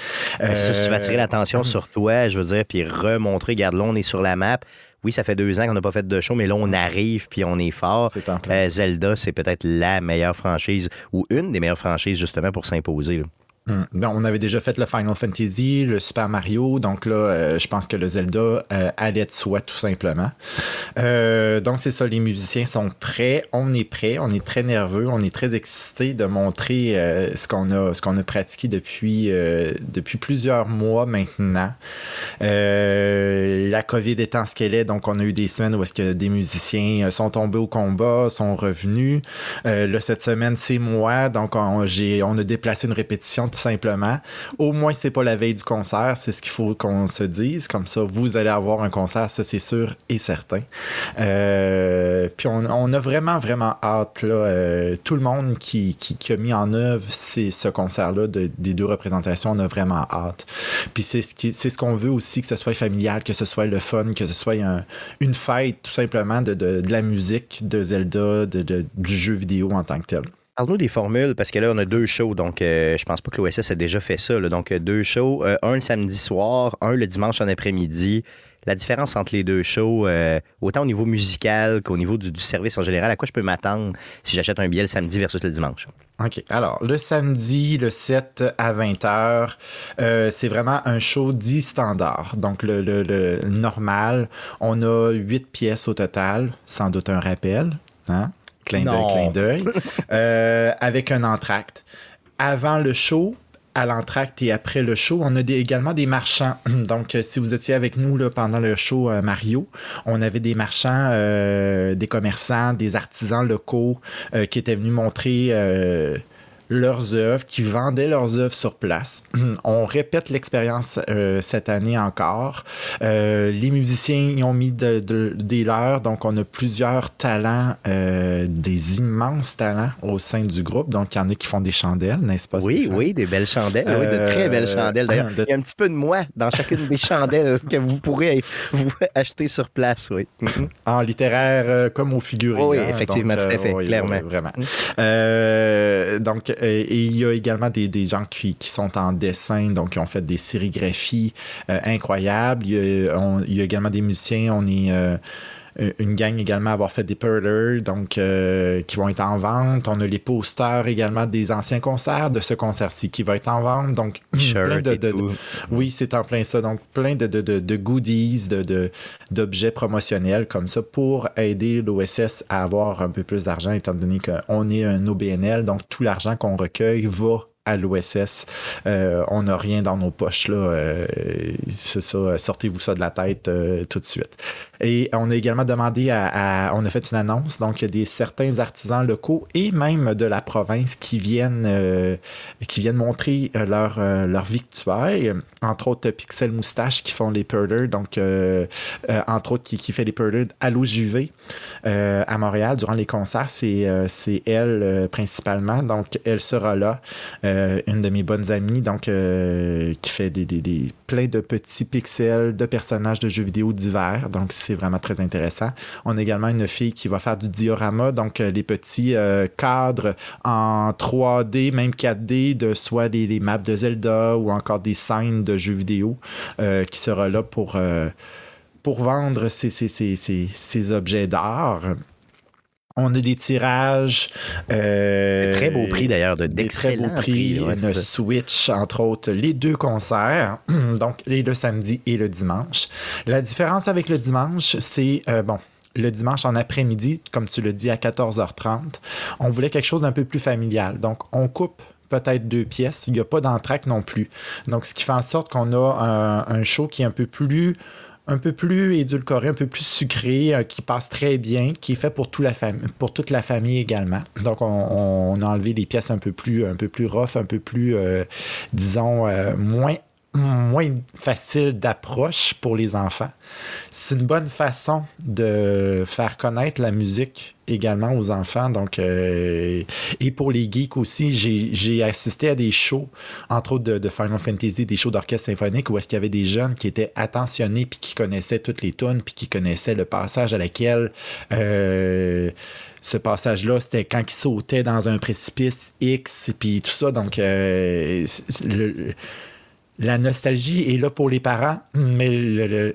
Ça, si tu veux Euh, attirer l'attention sur toi, je veux dire, puis remontrer, regarde là, on est sur la map. Oui, ça fait deux ans qu'on n'a pas fait de show, mais là, on arrive, puis on est fort. Euh, Zelda, c'est peut-être la meilleure franchise, ou une des meilleures franchises, justement, pour s'imposer. Hum. Ben, on avait déjà fait le Final Fantasy, le Super Mario, donc là, euh, je pense que le Zelda euh, allait de soi tout simplement. Euh, donc c'est ça, les musiciens sont prêts, on est prêts, on est très nerveux, on est très excités de montrer euh, ce qu'on a, ce qu'on a pratiqué depuis, depuis plusieurs mois maintenant. La COVID étant ce qu'elle est, donc on a eu des semaines où est-ce que des musiciens sont tombés au combat, sont revenus. Là, cette semaine, c'est moi, donc on a déplacé une répétition tout simplement. Au moins, c'est pas la veille du concert, c'est ce qu'il faut qu'on se dise. Comme ça, vous allez avoir un concert, ça c'est sûr et certain. Euh, puis on, a vraiment, vraiment hâte. Là, euh, tout le monde qui, qui, a mis en œuvre ce concert-là de- des deux représentations, on a vraiment hâte. Puis c'est ce, c'est ce qu'on veut aussi, que ce soit familial, que ce soit le fun, que ce soit un- une fête tout simplement de, la musique, de Zelda, de- du jeu vidéo en tant que tel. Parle-nous des formules, parce que là, on a deux shows, donc euh, je pense pas que l'OSS a déjà fait ça. donc, euh, deux shows, euh, un le samedi soir, un le dimanche en après-midi. la différence entre les deux shows, autant au niveau musical qu'au niveau du, service en général, à quoi je peux m'attendre si j'achète un billet le samedi versus le dimanche? OK. Alors, le samedi, le 7 à 20h, euh, c'est vraiment un show dit standard. Donc, le, le- le normal, on a 8 pièces au total, sans doute un rappel. Hein? Clin d'œil, clin d'œil. Euh, avec un entracte. Avant le show, à l'entracte et après le show, on a des- également des marchands. Donc, euh, si vous étiez avec nous là, pendant le show euh, Mario, on avait des marchands, euh, des commerçants, des artisans locaux qui étaient venus montrer leurs œuvres, qui vendaient leurs œuvres sur place. On répète l'expérience euh, cette année encore. Euh, les musiciens y ont mis de- de- des leurs, donc on a plusieurs talents, euh, des immenses talents au sein du groupe. Donc il y en a qui font des chandelles, n'est-ce pas? Oui, oui, des belles chandelles. oui, de très belles chandelles. D'ailleurs, de- il y a un petit peu de moi dans chacune des chandelles que vous pourrez vous acheter sur place, oui. Mhm. En littéraire comme au figurines. Oui, hein, effectivement, donc, tout à fait, oui, clairement. oui, vraiment. Euh, donc, euh, et il y a également des, gens qui, sont en dessin, donc qui ont fait des sérigraphies euh, incroyables. Il y, a, y a également des musiciens, on est euh, une gang également à avoir fait des perlers, donc euh, qui vont être en vente. On a les posters également des anciens concerts de ce concert-ci qui va être en vente. Donc, plein de, de- oui, c'est en plein ça. Donc, plein de, de, de, de goodies, de, de- d'objets promotionnels comme ça pour aider l'OSS à avoir un peu plus d'argent, étant donné qu'on est un OBNL. Donc, tout l'argent qu'on recueille va à l'OSS. Euh, on n'a rien dans nos poches, là. Euh, c'est ça, sortez-vous ça de la tête euh, tout de suite. Et on a également demandé à, on a fait une annonce, donc des certains artisans locaux et même de la province qui viennent, euh, qui viennent montrer euh, leur, euh, leur. Entre autres, Pixel Moustache qui font les Purder, donc entre autres qui, qui fait les Purder à l'OJV à Montréal durant les concerts. C'est elle principalement, donc elle sera là. Une de mes bonnes amies, donc qui fait des- plein de petits pixels de personnages de jeux vidéo divers. Donc c'est vraiment très intéressant. On a également une fille qui va faire du diorama, donc euh, les petits euh, cadres en 3D, même 4D, de soit les, les maps de Zelda ou encore des scènes de jeux vidéo, euh, qui sera là pour, pour vendre ces- ces- ces- ces objets d'art. On a des tirages. euh, Très beau prix d'ailleurs, de- des très beaux prix, prix. ouais, une. Switch, entre autres, les deux concerts, donc les le samedi et le dimanche. La différence avec le dimanche, c'est, euh, bon, le dimanche en après-midi, comme tu le dis, à 14h30, on voulait quelque chose d'un peu plus familial. Donc, on coupe peut-être deux pièces. Il n'y a pas d'entraque non plus. Donc, ce qui fait en sorte qu'on a un, un show qui est un peu plus un peu plus édulcoré, un peu plus sucré, euh, qui passe très bien, qui est fait pour, la pour toute la famille également. Donc, on, on a enlevé les pièces un peu plus, un peu plus rough, un peu plus, euh, disons, euh, moins, moins facile d'approche pour les enfants. C'est une bonne façon de faire connaître la musique également aux enfants. Donc, euh, et pour les geeks aussi, j'ai- assisté à des shows, entre autres de, Final Fantasy, des shows d'orchestre symphonique, où est-ce qu'il y avait des jeunes qui étaient attentionnés puis qui connaissaient toutes les tunes puis qui connaissaient le passage à laquelle euh, ce passage-là, c'était quand ils sautaient dans un précipice X puis tout ça. Donc, euh, le- la nostalgie est là pour les parents, mais le,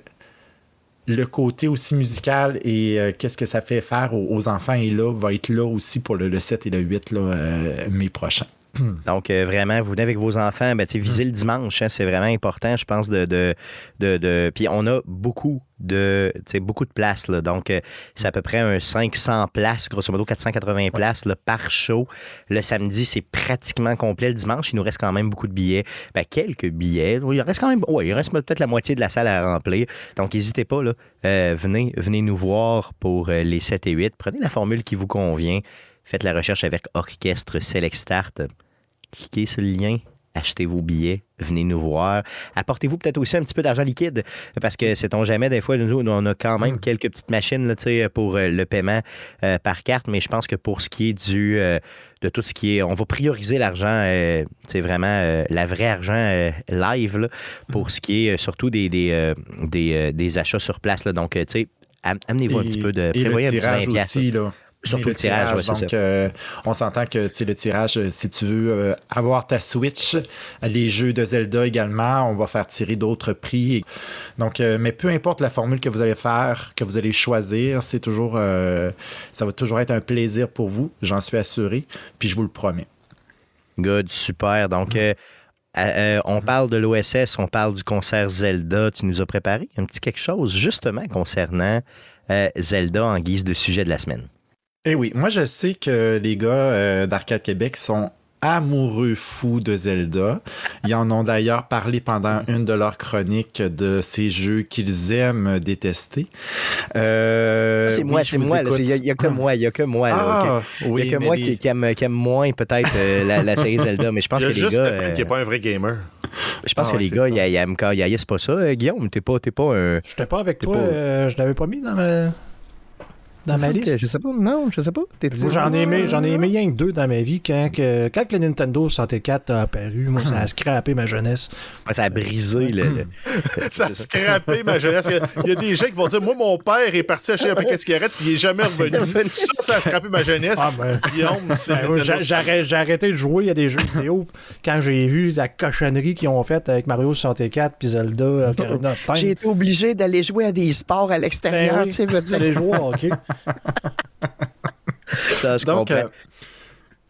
côté aussi musical et euh, qu'est-ce que ça fait faire aux, enfants est là, va être là aussi pour le, le 7 et le 8 là, euh, mai prochain. Donc, euh, vraiment, vous venez avec vos enfants, ben, visez le dimanche, hein, c'est vraiment important, je pense, de... de, de, de- Puis on a beaucoup de, beaucoup de places, là. donc euh, c'est à peu près un 500 places, grosso modo 480 places là, par show. Le samedi, c'est pratiquement complet. Le dimanche, il nous reste quand même beaucoup de billets. Ben, quelques billets. Il reste quand même, ouais, il reste peut-être la moitié de la salle à remplir. Donc, n'hésitez pas, là, Euh, venez, venez nous voir pour les 7 et 8. Prenez la formule qui vous convient. Faites la recherche avec Orchestre Select Start. Cliquez sur le lien, achetez vos billets, venez nous voir. Apportez-vous peut-être aussi un petit peu d'argent liquide parce que sait-on jamais, des fois, nous, on a quand même quelques petites machines là, pour euh, le paiement euh, par carte, mais je pense que pour ce qui est du euh, de tout ce qui est, on va prioriser l'argent, euh, c'est vraiment la vraie argent live là, pour ce qui est surtout des, des, des, des achats sur place. Là. Donc, tu sais, am- amenez-vous un Et- petit peu de. et le Prévoyez un petit tirage 20 piastres, là. aussi, là. Surtout Mais le tirage, ouais, c'est donc ça. euh, on s'entend que le tirage, euh, si tu veux euh, avoir ta Switch, les jeux de Zelda également, on va faire tirer d'autres prix. Donc, euh, mais peu importe la formule que vous allez faire, que vous allez choisir, c'est toujours, ça va toujours être un plaisir pour vous, j'en suis assuré, puis je vous le promets. Good, super. Donc, euh, on parle de l'OSS, on parle du concert Zelda. Tu nous as préparé un petit quelque chose justement concernant euh, Zelda en guise de sujet de la semaine. Eh oui, moi je sais que les gars euh, d'Arcade Québec sont amoureux fous de Zelda. Ils en ont d'ailleurs parlé pendant une de leurs chroniques de ces jeux qu'ils aiment détester. Euh, c'est moi, c'est moi. Il n'y a, y que moi, il n'y a que moi. Ah, Il n'y a que moi les- qui, qui aime, qui aime moins peut-être euh, la, la série Zelda, mais je pense Il y a que les juste gars, Stéphane euh, qui n'est pas un vrai gamer. je pense Ah que ouais, les gars, ils aiment quand ils haïssent pas ça. Euh, Guillaume, t'es pas, t'es pas un. J'étais pas avec toi, pas- euh, je l'avais pas mis dans ma, dans ma liste. Je sais pas, non, je sais pas. J'en ai aimé, j'en ai aimé rien que deux dans ma vie quand, que, quand le Nintendo 64 a apparu. Moi, ça a scrappé ma jeunesse. Ouais, Ça a brisé le. le- Ça a scrappé ma jeunesse. Il y, a, il y a des gens qui vont dire Moi, mon père est parti acheter un paquet de cigarettes puis il est jamais revenu. Ça, ça a scrappé ma jeunesse. Ah, ben. Guillaume, c'est Ben, j'ai- j'ai arrêté- j'ai arrêté de jouer à des jeux vidéo quand j'ai vu la cochonnerie qu'ils ont faite avec Mario 64 puis Zelda euh. J'ai été obligé d'aller jouer à des sports à l'extérieur, Ben oui, tu sais, veux dire. J'allais jouer au hockey. Ça, je Donc, comprends. euh,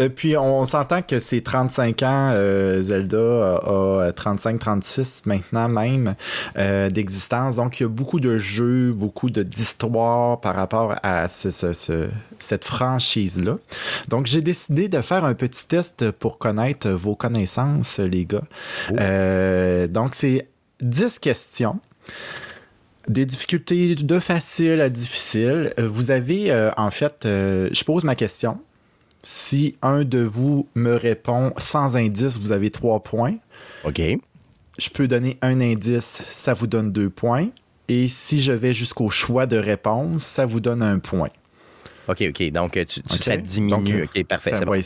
euh, puis on s'entend que c'est 35 ans, euh, Zelda a, a 35-36 maintenant même euh, d'existence. Donc il y a beaucoup de jeux, beaucoup d'histoires par rapport à ce- ce- ce- cette franchise-là. Donc j'ai décidé de faire un petit test pour connaître vos connaissances, les gars. Euh, donc c'est 10 questions. Des difficultés de facile à difficile. Euh, Vous avez, euh, en fait, euh, je pose ma question. Si un de vous me répond sans indice, vous avez trois points. OK. Je peux donner un indice, ça vous donne deux points. Et si je vais jusqu'au choix de réponse, ça vous donne un point. OK, OK. Donc, tu, ça diminue. Donc, OK, parfait. Ça, c'est bon. ouais,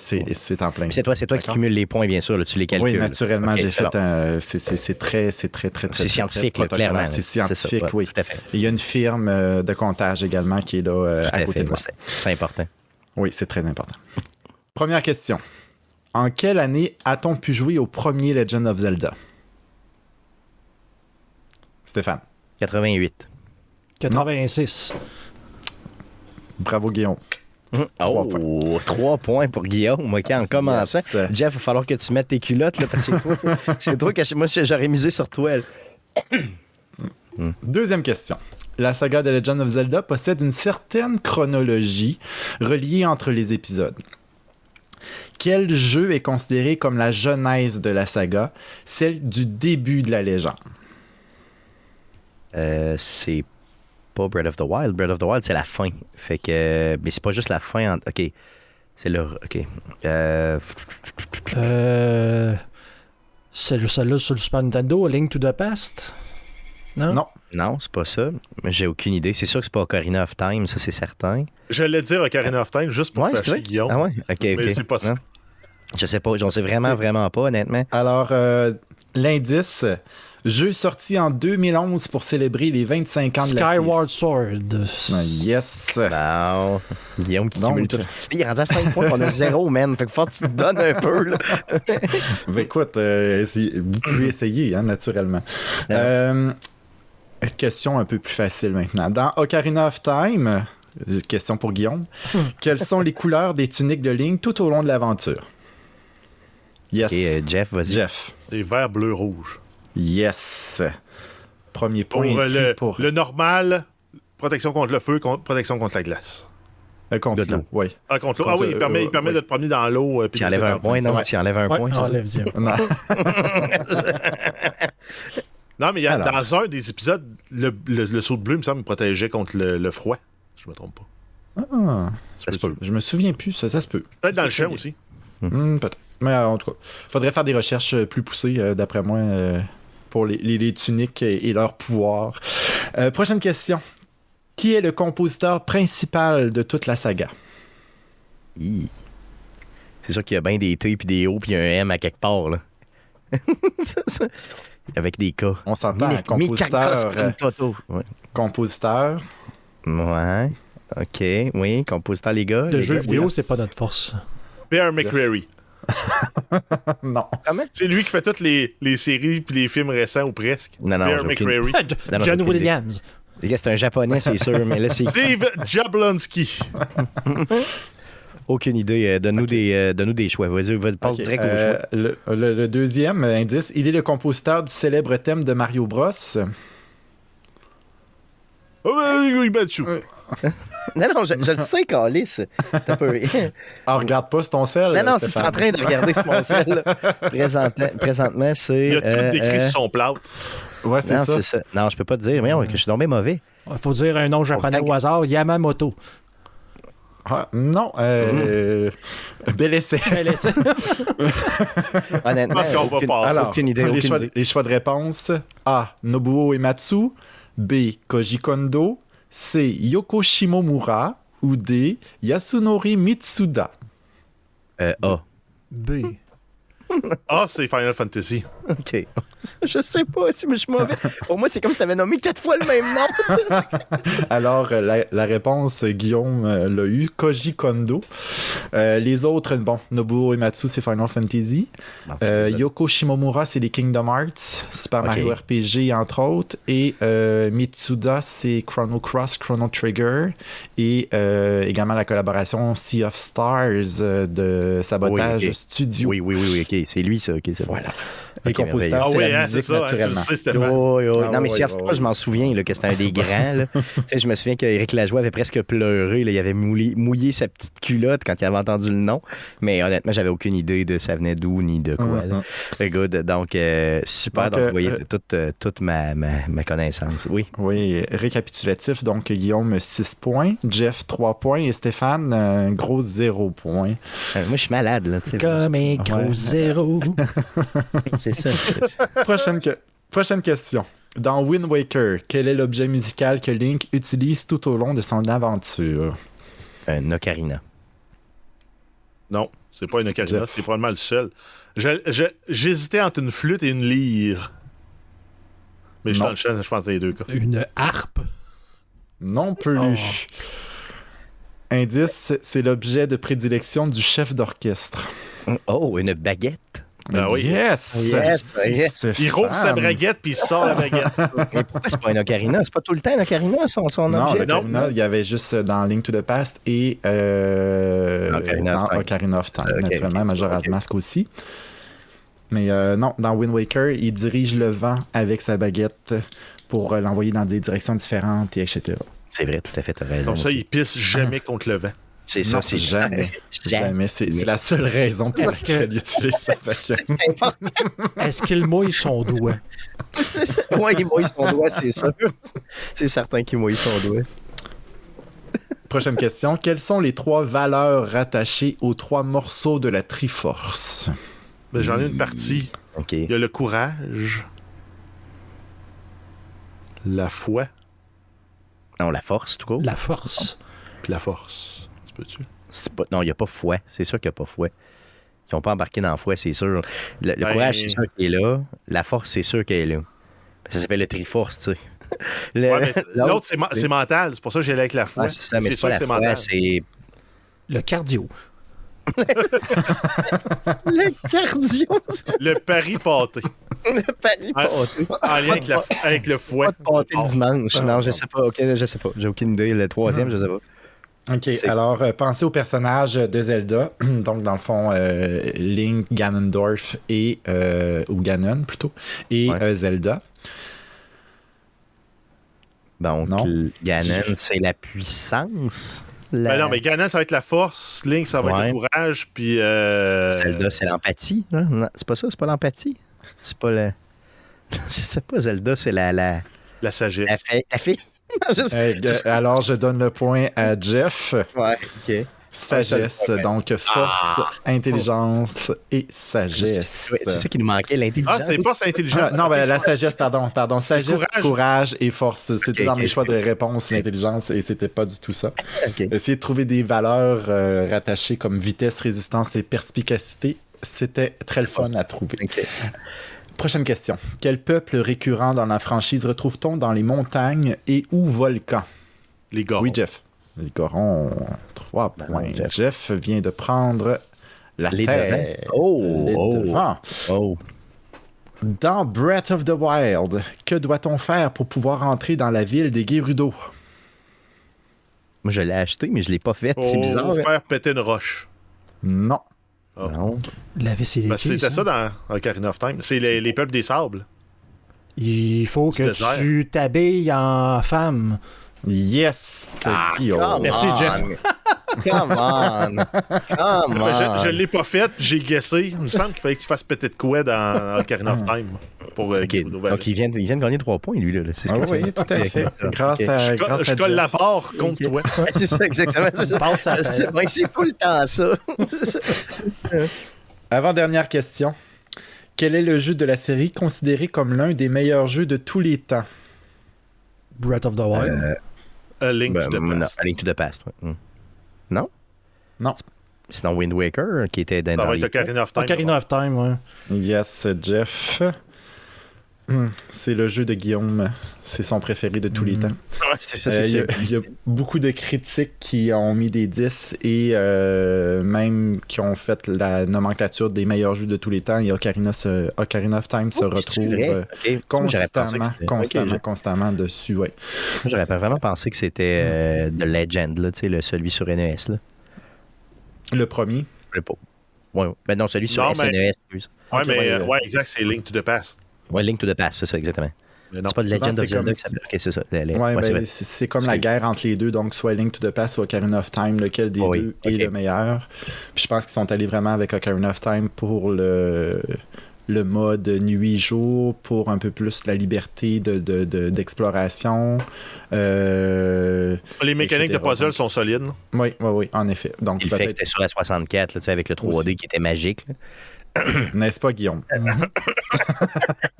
en plein. Puis C'est toi, c'est toi qui cumules les points, bien sûr. là, tu les calcules. Oui, naturellement, j'ai c'est fait un. C'est c'est- c'est très, c'est très, très, très. C'est scientifique, très là, clairement. C'est ça, scientifique, oui. Tout à fait. Il y a une firme euh, de comptage également qui est là euh, Tout à à côté fait. de moi. C'est c'est important. Oui, c'est très important. Première question. En quelle année a-t-on pu jouer au premier Legend of Zelda? Stéphane. 88. 86. Bravo, Guillaume. Oh, trois points pour Guillaume, OK, en commençant. Yes. Jeff, il va falloir que tu mettes tes culottes, là, parce que c'est toi, que moi, j'aurais misé sur toi. là. Deuxième question. La saga de Legend of Zelda possède une certaine chronologie reliée entre les épisodes. Quel jeu est considéré comme la genèse de la saga, celle du début de la légende? Euh, c'est pas Breath of the Wild. Breath of the Wild, c'est la fin. Fait que. Mais c'est pas juste la fin. en- OK. C'est le. OK. Euh, Euh, c'est juste celle-là sur le Super Nintendo, A Link to the Past? Non? Non. non, c'est pas ça. Mais J'ai aucune idée. C'est sûr que c'est pas Ocarina of Time, ça, c'est certain. J'allais dire Ocarina of Time juste pour Ouais, c'est fâcher vrai. Guillaume. Ah ouais? OK, Mais OK. c'est pas ça. Non. Je sais pas. J'en sais vraiment, vraiment pas, honnêtement. Alors, euh, l'indice, jeu sorti en 2011 pour célébrer les 25 ans de la série. Skyward Sword. Ah, Yes. Non. Guillaume qui Donc- tout. Il est rendu à 5 points, on a 0, man. Fait que faut que tu te donnes un peu, là. Ben, écoute, euh, essayez- vous pouvez essayer, hein, naturellement. Euh, question un peu plus facile maintenant. Dans Ocarina of Time, euh, question pour Guillaume, quelles sont les couleurs des tuniques de ligne tout au long de l'aventure? Yes. Et euh, Jeff, vas-y. Jeff. Des verts, bleu, rouge. Yes. Premier point euh, le, pour le normal, protection contre le feu, protection contre la glace. euh, contre l'eau, oui. Ah, contre l'eau. Ah oui, il permet, il euh, permet ouais. de te promener dans l'eau. euh, Tu de enlèves un point, non? Ouais. Tu enlèves un Ouais, point, enlève. Non. Non, mais il y a, Alors. dans un des épisodes, le, le, le saut de bleu, il me semble, me protégeait contre le, le froid. Je me trompe pas. Ah, Ça se peut. je me souviens plus, ça, ça se peut. Peut-être dans le champ aussi. Hmm, Peut-être. Mais euh, en tout cas, faudrait faire des recherches euh, plus poussées, euh, d'après moi, euh, pour les, les- les tuniques et, et leur pouvoir. Euh, prochaine question. Qui est le compositeur principal de toute la saga? C'est sûr qu'il y a bien des T puis des O puis un M à quelque part, là. Avec des K. On s'entend, compositeur. Ouais. compositeur. Ouais. OK, oui, compositeur, les gars. Les jeux gars. vidéo, c'est pas notre force. Bear McCreary. non. C'est lui qui fait toutes les, les séries puis les films récents ou presque. Non, non, aucune-. Non, John. Williams. Les gars, c'est un japonais, c'est sûr, mais là, c'est Steve Jablonski. aucune idée. Euh, Donne-nous des, euh, donne-nous des choix. Vas-y, vas-y, passe Ok, direct au euh, choix. le, le- le deuxième indice, il est le compositeur du célèbre thème de Mario Bros. Non, non, je, je le sais, Calis. T'as un peu- Ah, regarde pas sur ton sel. Non, non, Stéphane. c'est en train de regarder sur mon sel. Présentement, présentement c'est. Il a tout euh, décrit euh, sur son plâtre. Ouais, c'est Non, ça. c'est ça. Non, je peux pas te dire. Voyons, que je suis tombé mauvais. Il faut dire un nom japonais au hasard, Yamamoto. Ah, non, euh, bel essai. Elle essaie. Honnêtement, pense qu'on va passer. Alors, aucune idée. les, aucune choix, idée. les choix de réponse A. Nobuo Ematsu. B. Koji Kondo. C. Yoko Shimomura. Ou D. Yasunori Mitsuda. Euh, A. B. Ah, c'est Final Fantasy. OK. Je sais pas si je suis mauvais. Pour moi, c'est comme si tu avais nommé quatre fois le même nom. Alors, euh, la, la réponse, euh, Guillaume euh, l'a eu. Koji Kondo. Euh, les autres, bon, Nobuo Ematsu, c'est Final Fantasy. Euh, Yoko Shimomura, c'est les Kingdom Hearts, Super. Mario RPG, entre autres. Et euh, Mitsuda, c'est Chrono Cross, Chrono Trigger. Et euh, également la collaboration Sea of Stars de Sabotage Oui. Studio. Oui, oui, oui, oui, OK. C'est lui, ça. OK, c'est. Voilà. Les Ok, compositeurs, Ah c'est oui, la hein, c'est musique, ça. hein, tu le naturellement. sais, Stéphane. Oui, oui. Ah, non, mais oui. je m'en souviens là, que c'était un des grands. là. Je me souviens qu'Éric Lajoie avait presque pleuré. là. Il avait mouillé, mouillé sa petite culotte quand il avait entendu le nom. Mais honnêtement, j'avais aucune idée de ça venait d'où ni de quoi. Là. Très good. Donc, euh, super. Donc, Donc, euh, vous voyez euh, toute, euh, toute ma, ma, ma connaissance. Oui. Oui, récapitulatif. Donc, Guillaume, 6 points. Jeff, 3 points. Et Stéphane, un gros 0 points. Euh, moi, je suis malade. Là. Comme un gros Ouais. Zéro. C'est ça. Prochaine, que- Prochaine question. Dans Wind Waker, quel est l'objet musical que Link utilise tout au long de son aventure? Un ocarina. Non, c'est pas une ocarina, Jeff. c'est probablement le seul. Je- je- J'hésitais entre une flûte et une lyre. Mais je je pense les deux cas. Une harpe? Non plus. Oh. Indice, c'est l'objet de prédilection du chef d'orchestre. Oh, une baguette. Ben oui. Yes! Yes, yes. Il rouvre sa braguette puis il sort la baguette. Pourquoi c'est pas un ocarina? C'est pas tout le temps un ocarina, son, son Non, objet? l'Ocarina, il y avait juste dans Link to the Past et euh, Ocarina of dans Time. Ocarina of Time, naturellement, ok, Majora's. Mask aussi. Mais euh, non, dans Wind Waker, il dirige le vent avec sa baguette pour euh, l'envoyer dans des directions différentes, et etc. C'est vrai, tout à fait, raison. Comme ça, il pisse jamais contre le vent. C'est ça, Non, c'est jamais. Jamais. Jamais. C'est c'est la seule raison pour laquelle il utilise sa. Est-ce qu'il mouille son doigt? Ça. Ouais, il mouille son doigt, c'est sûr. C'est certain qu'il mouille son doigt. Prochaine question. Quelles sont les trois valeurs rattachées aux trois morceaux de la Triforce? Mais j'en ai une partie. Il y a le courage, la foi, Non, la force, tout court. La force. puis la force. Tu peux-tu? C'est Pas... Non, il n'y a pas foi. C'est sûr qu'il n'y a pas foi. Ils n'ont pas embarqué dans foi, c'est sûr. Le, le Ben- courage, c'est sûr qu'il est là. La force, c'est sûr qu'elle est là. Ça s'appelle le triforce, tu sais. Le- Ouais, l'autre, c'est, mental. C'est pour ça que j'allais avec la foi. ah, c'est ça, mais c'est sûr pas que la foi, mental. c'est Le cardio. le cardio. Le pari pâté. Le pari Ah, pâté. En lien avec, la- avec le fouet. Pas de pâté le dimanche. Non, je sais pas. OK, je sais pas. J'ai aucune idée. Le troisième, je sais pas. OK, alors euh, pensez au personnage de Zelda, donc dans le fond euh, Link, Ganondorf et euh, ou Ganon plutôt et Ouais. euh, Zelda. Donc, Non. Ganon, c'est la puissance. La... Ben non, mais Ganon, ça va être la force. Link, ça va être le courage. Puis. euh, Zelda, c'est l'empathie. hein? C'est pas ça, c'est pas l'empathie? C'est pas le. Je sais pas, Zelda, c'est la. La, La sagesse. la, fi- la fille. Euh, alors je donne le point à Jeff. Ouais, ok. Sagesse, Ouais, donc force, intelligence et sagesse. C'est ça qui nous manquait, l'intelligence. Ah, c'est pas c'est intelligent. Ah, non, ben, la sagesse, pardon, pardon. Sagesse, courage. courage. et force. C'était dans mes choix de réponse, l'intelligence, et c'était pas du tout ça. Essayer de trouver des valeurs euh, rattachées comme vitesse, résistance et perspicacité, c'était très le fun à trouver. Prochaine question. Quel peuple récurrent dans la franchise retrouve-t-on dans les montagnes et ou volcans? Les gars. Oui, Jeff. Les corons, 3 Ben points. Jeff. Jeff. vient de prendre la Les devants. Oh, Les oh. Oh. Dans Breath of the Wild, que doit-on faire pour pouvoir entrer dans la ville des Gerudo? Moi, je l'ai acheté, mais je l'ai pas fait. C'est bizarre. hein? faire péter une roche. Non. Oh. Non. Laver ses Ben, liquides, C'était ça dans Ocarina of Time. C'est les, les peuples des sables. Il faut que tu t'habilles en femme. Yes! Ah, Merci, on. Jeff. Come on. Come on. je je l'ai pas fait, j'ai guessé. Il me semble qu'il fallait que tu fasses péter de quoi dans Ocarina of Time. Pour, euh, Ok, Gerudo Valley. donc il vient, de- il vient de gagner 3 points, lui. Là. C'est ce Ah que oui, tout à fait. Grâce Ok. à, je, grâce je à colle Jeff. la part contre toi. Ouais, c'est ça, exactement. C'est à- C'est tout le temps ça. C'est ça. Avant-dernière question. Quel est le jeu de la série considéré comme l'un des meilleurs jeux de tous les temps? Breath of the Wild. A Link Ben, to the non, Past. A Link to the Past. ouais. Hmm. Non? Non. Sinon, Wind Waker, qui était dans Ça va être Ocarina of Time. Ocarina of Time, ouais. Yes, Jeff. Hmm, C'est le jeu de Guillaume. C'est son préféré de tous les temps. Ouais, c'est ça, Euh, Il y, a- sûr. il y a beaucoup de critiques qui ont mis des 10 et euh, même qui ont fait la nomenclature des meilleurs jeux de tous les temps. Et Ocarina, se- Ocarina of Time se Oh, retrouve euh, constamment, constamment, constamment dessus. Ouais. J'aurais pas vraiment pensé que c'était euh, The Legend, là, tu sais, le, celui sur NES. Là. Le premier? Je sais pas. Ouais, ouais. Ben non, celui sur Non, SNES. excuse. Ouais, Ok, mais ouais, euh, ouais. ouais, exact, c'est Link to the Past. Ouais, Link to the Past, c'est ça, exactement. C'est pas souvent, Legend of Zelda qui s'appelle. C'est ça. Les- les- Ouais, ouais, c'est ben, c'est c'est comme la guerre entre les deux, donc soit Link to the Past, soit Ocarina of Time, lequel des Oh oui, deux est le meilleur. Puis je pense qu'ils sont allés vraiment avec Ocarina of Time pour le, le mode nuit-jour, pour un peu plus la liberté de- de- de- d'exploration. Euh, Les mécaniques de puzzle sont solides. Oui, oui, oui, en effet. Donc le fait que c'était sur la 64, là, tu sais, avec le 3D Aussi. qui était magique. n'est-ce pas, Guillaume?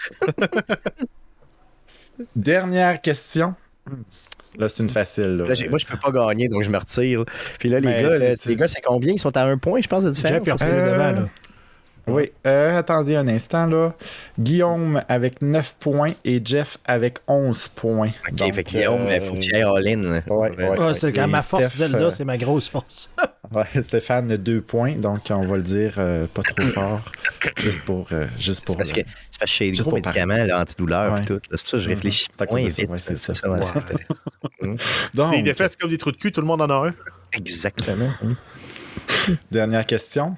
Dernière question. Là, c'est une facile. là. Moi, je peux pas gagner, donc je me retire. Puis là, les Mais gars, les gars, c'est combien? Ils sont à un point, je pense, de différence? Jeff, Euh, devant, là. Oui, euh, attendez un instant là. Guillaume avec 9 points et Jeff avec 11 points. Ok, Donc, fait Guillaume, euh, il faut que tu ailles all-in. Ouais, ouais. C'est quand Et ma force, Steph, Zelda, euh, c'est ma grosse force. Ouais, Stéphane, 2 points, donc on va le dire euh, pas trop fort. juste pour. euh, juste C'est pour parce que euh, c'est parce que j'ai des Juste gros médicaments, là, antidouleur Ouais. et tout. C'est pour ça que je Mhm. réfléchis moins de ça, vite. ouais, c'est ça. ouais, Wow. c'est- donc, Les défaites, c'est comme des trous de cul, tout le monde en a un. Exactement. Dernière question.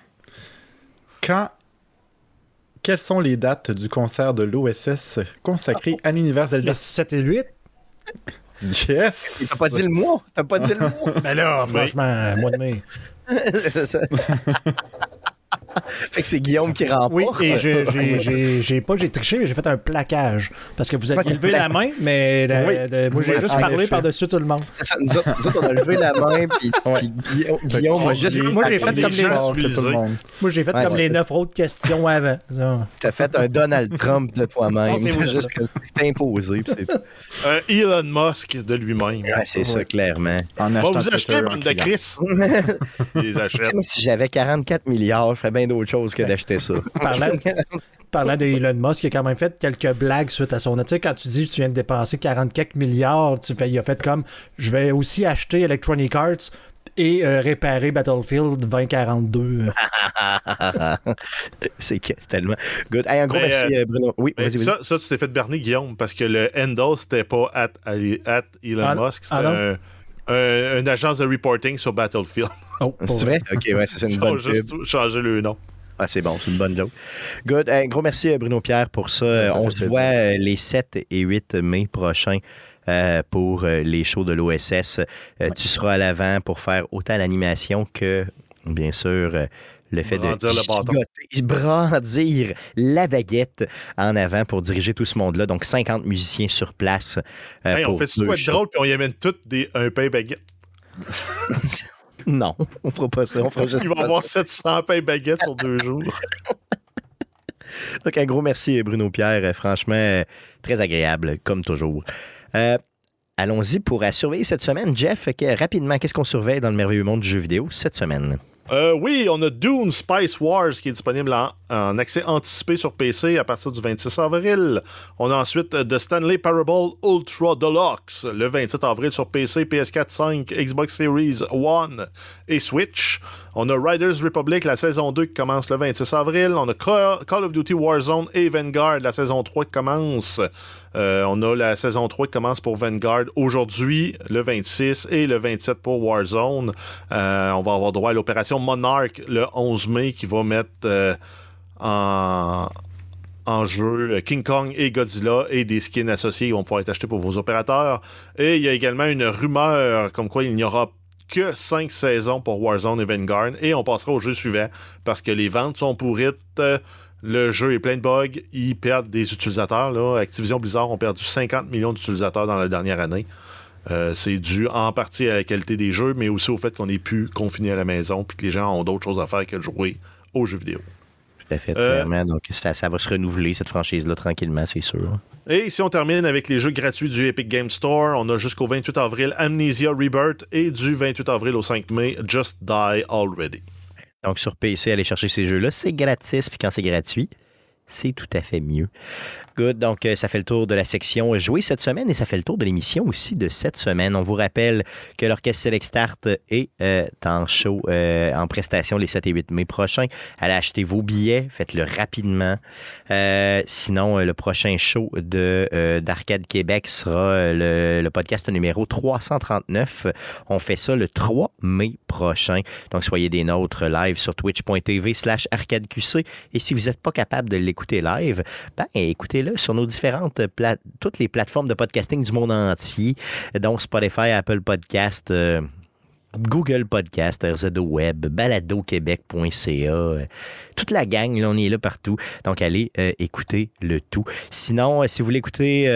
Quand. Quelles sont les dates du concert de l'OSS consacré à l'univers Zelda? Le 7 et 8. Yes! T'as pas dit le mois? T'as pas dit le mois? Ben là, franchement, mois de mai. fait que c'est Guillaume qui remporte. Oui, et j'ai- j'ai- j'ai j'ai pas j'ai triché, mais j'ai fait un plaquage. Parce que vous avez levé la main, mais Oui. de- moi j'ai Oui, juste parlé effet. par-dessus tout le monde. Ça, Nous autres, nous autres, on a levé la main, puis, Ouais. puis Guillaume, Guillaume a juste Moi, j'ai fait comme les, gens Fort que tout le civilisés. monde. moi, j'ai fait Ouais, comme c'est les ça. neuf autres questions avant. T'as fait un Donald Trump de toi-même. Non, c'est juste t'es imposé. tout. Euh, Elon Musk de lui-même. Ouais, c'est ça, clairement. En Va achetant vous en bande de. Chris. Les achète. si j'avais 44 milliards, je ferais bien d'autres choses que d'acheter ça. Parlant, parlant de Elon Musk, il a quand même fait quelques blagues suite à son. Tu sais, quand tu dis que tu viens de dépenser 44 milliards, tu fais, il a fait comme je vais aussi acheter Electronic Arts et euh, réparer Battlefield 2042. c'est tellement. Good. Hey, un gros Mais, merci, euh, Bruno. Oui, Mais vas-y, vas-y. ça, ça, tu t'es fait berner, Guillaume, parce que le handle, c'était pas at, at Elon Ah, Musk, c'était ah un- un- une agence de reporting sur Battlefield. Oh, C'est vrai? Ok, ouais, ça, c'est une bonne juste pub. changé le nom. Ah, c'est bon, c'est une bonne joke. Good. Un gros merci, euh, Bruno Pierre, pour ça. Euh, Ça On se plaisir. voit euh, les 7 et 8 mai prochains. euh, pour euh, les shows de l'OSS. Euh, Tu seras à l'avant pour faire autant l'animation que, bien sûr, euh, le fait Brandir de le bâton. gigoter- brandir la baguette en avant pour diriger tout ce monde-là. Donc, 50 musiciens sur place. euh, Hey, on pour fait tout être drôle, puis on y amène toutes des, un pain baguette? Non, on fera pas ça. On fera juste Il va pas avoir ça. 700 pains baguettes sur deux jours. Donc, un gros merci, Bruno Pierre. Euh, Franchement, euh, très agréable, comme toujours. Euh, Allons-y pour à surveiller cette semaine. Jeff, rapidement, qu'est-ce qu'on surveille dans le merveilleux monde du jeu vidéo cette semaine? Euh, oui, on a Dune Spice Wars qui est disponible en en accès anticipé sur PC à partir du 26 avril. On a ensuite The Stanley Parable Ultra Deluxe le 27 avril sur PC, PS4, 5, Xbox Series One et Switch. On a Riders Republic, la saison 2 qui commence le 26 avril. On a Call of Duty Warzone et Vanguard, la saison 3 qui commence. Euh, on a la saison 3 qui commence pour Vanguard aujourd'hui, le 26, et le 27 pour Warzone. Euh, on va avoir droit à l'opération Monarch le 11 mai qui va mettre euh, en en jeu King Kong et Godzilla et des skins associés vont pouvoir être achetés pour vos opérateurs. Et il y a également une rumeur comme quoi il n'y aura que 5 saisons pour Warzone et Vanguard et on passera au jeu suivant parce que les ventes sont pourrites. Le jeu est plein de bugs. Ils perdent des utilisateurs. Là. Activision Blizzard ont perdu 50 millions d'utilisateurs dans la dernière année. Euh, c'est dû en partie à la qualité des jeux, mais aussi au fait qu'on est plus confiné à la maison puis que les gens ont d'autres choses à faire que de jouer aux jeux vidéo. Tout à fait, euh, clairement. Donc, ça, ça, va se renouveler, cette franchise-là, tranquillement, c'est sûr. Et si on termine avec les jeux gratuits du Epic Game Store, on a jusqu'au 28 avril Amnesia Rebirth et du 28 avril au 5 mai Just Die Already. Donc, sur PC, aller chercher ces jeux-là, c'est gratis, puis quand c'est gratuit, c'est tout à fait mieux. Good. Donc, euh, ça fait le tour de la section jouée cette semaine et ça fait le tour de l'émission aussi de cette semaine. On vous rappelle que l'Orchestre Select Start est euh, en show, euh, en prestation les 7 et 8 mai prochains. Allez acheter vos billets, faites-le rapidement. sinon, le prochain show de, d'Arcade Québec sera le, podcast numéro 339. On fait ça le 3 mai prochain. Donc, soyez des nôtres live sur twitch.tv slash arcadeqc. Et si vous n'êtes pas capable de l'écouter live, ben écoutez sur nos différentes toutes les plateformes de podcasting du monde entier, donc Spotify, Apple Podcast. Euh, Google Podcast, RZO Web, baladoquebec.ca, euh, toute la gang, là, on est là partout. Donc, allez euh, écouter le tout. Sinon, euh, si vous voulez écouter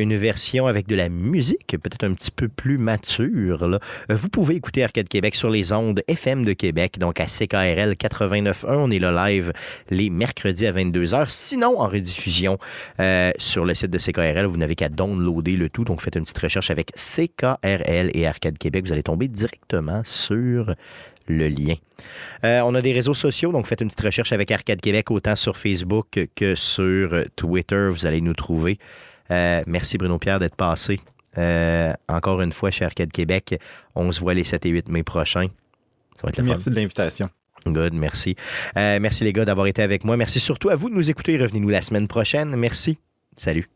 une version avec de la musique, peut-être un petit peu plus mature, vous pouvez écouter Arcade Québec sur les ondes FM de Québec, donc à CKRL 89.1. On est là live les mercredis à 22h. Sinon, en rediffusion sur le site de CKRL, vous n'avez qu'à downloader le tout. Donc, faites une petite recherche avec CKRL et Arcade Québec. Vous allez tomber directement sur le lien. Euh, on a des réseaux sociaux, donc faites une petite recherche avec Arcade Québec, autant sur Facebook que sur Twitter. Vous allez nous trouver. Euh, merci Bruno Pierre d'être passé. Euh, encore une fois chez Arcade Québec. On se voit les 7 et 8 mai prochains. Ça va être la Merci de l'invitation. Good, merci. merci les gars d'avoir été avec moi. Merci surtout à vous de nous écouter. Revenez-nous la semaine prochaine. Merci. Salut.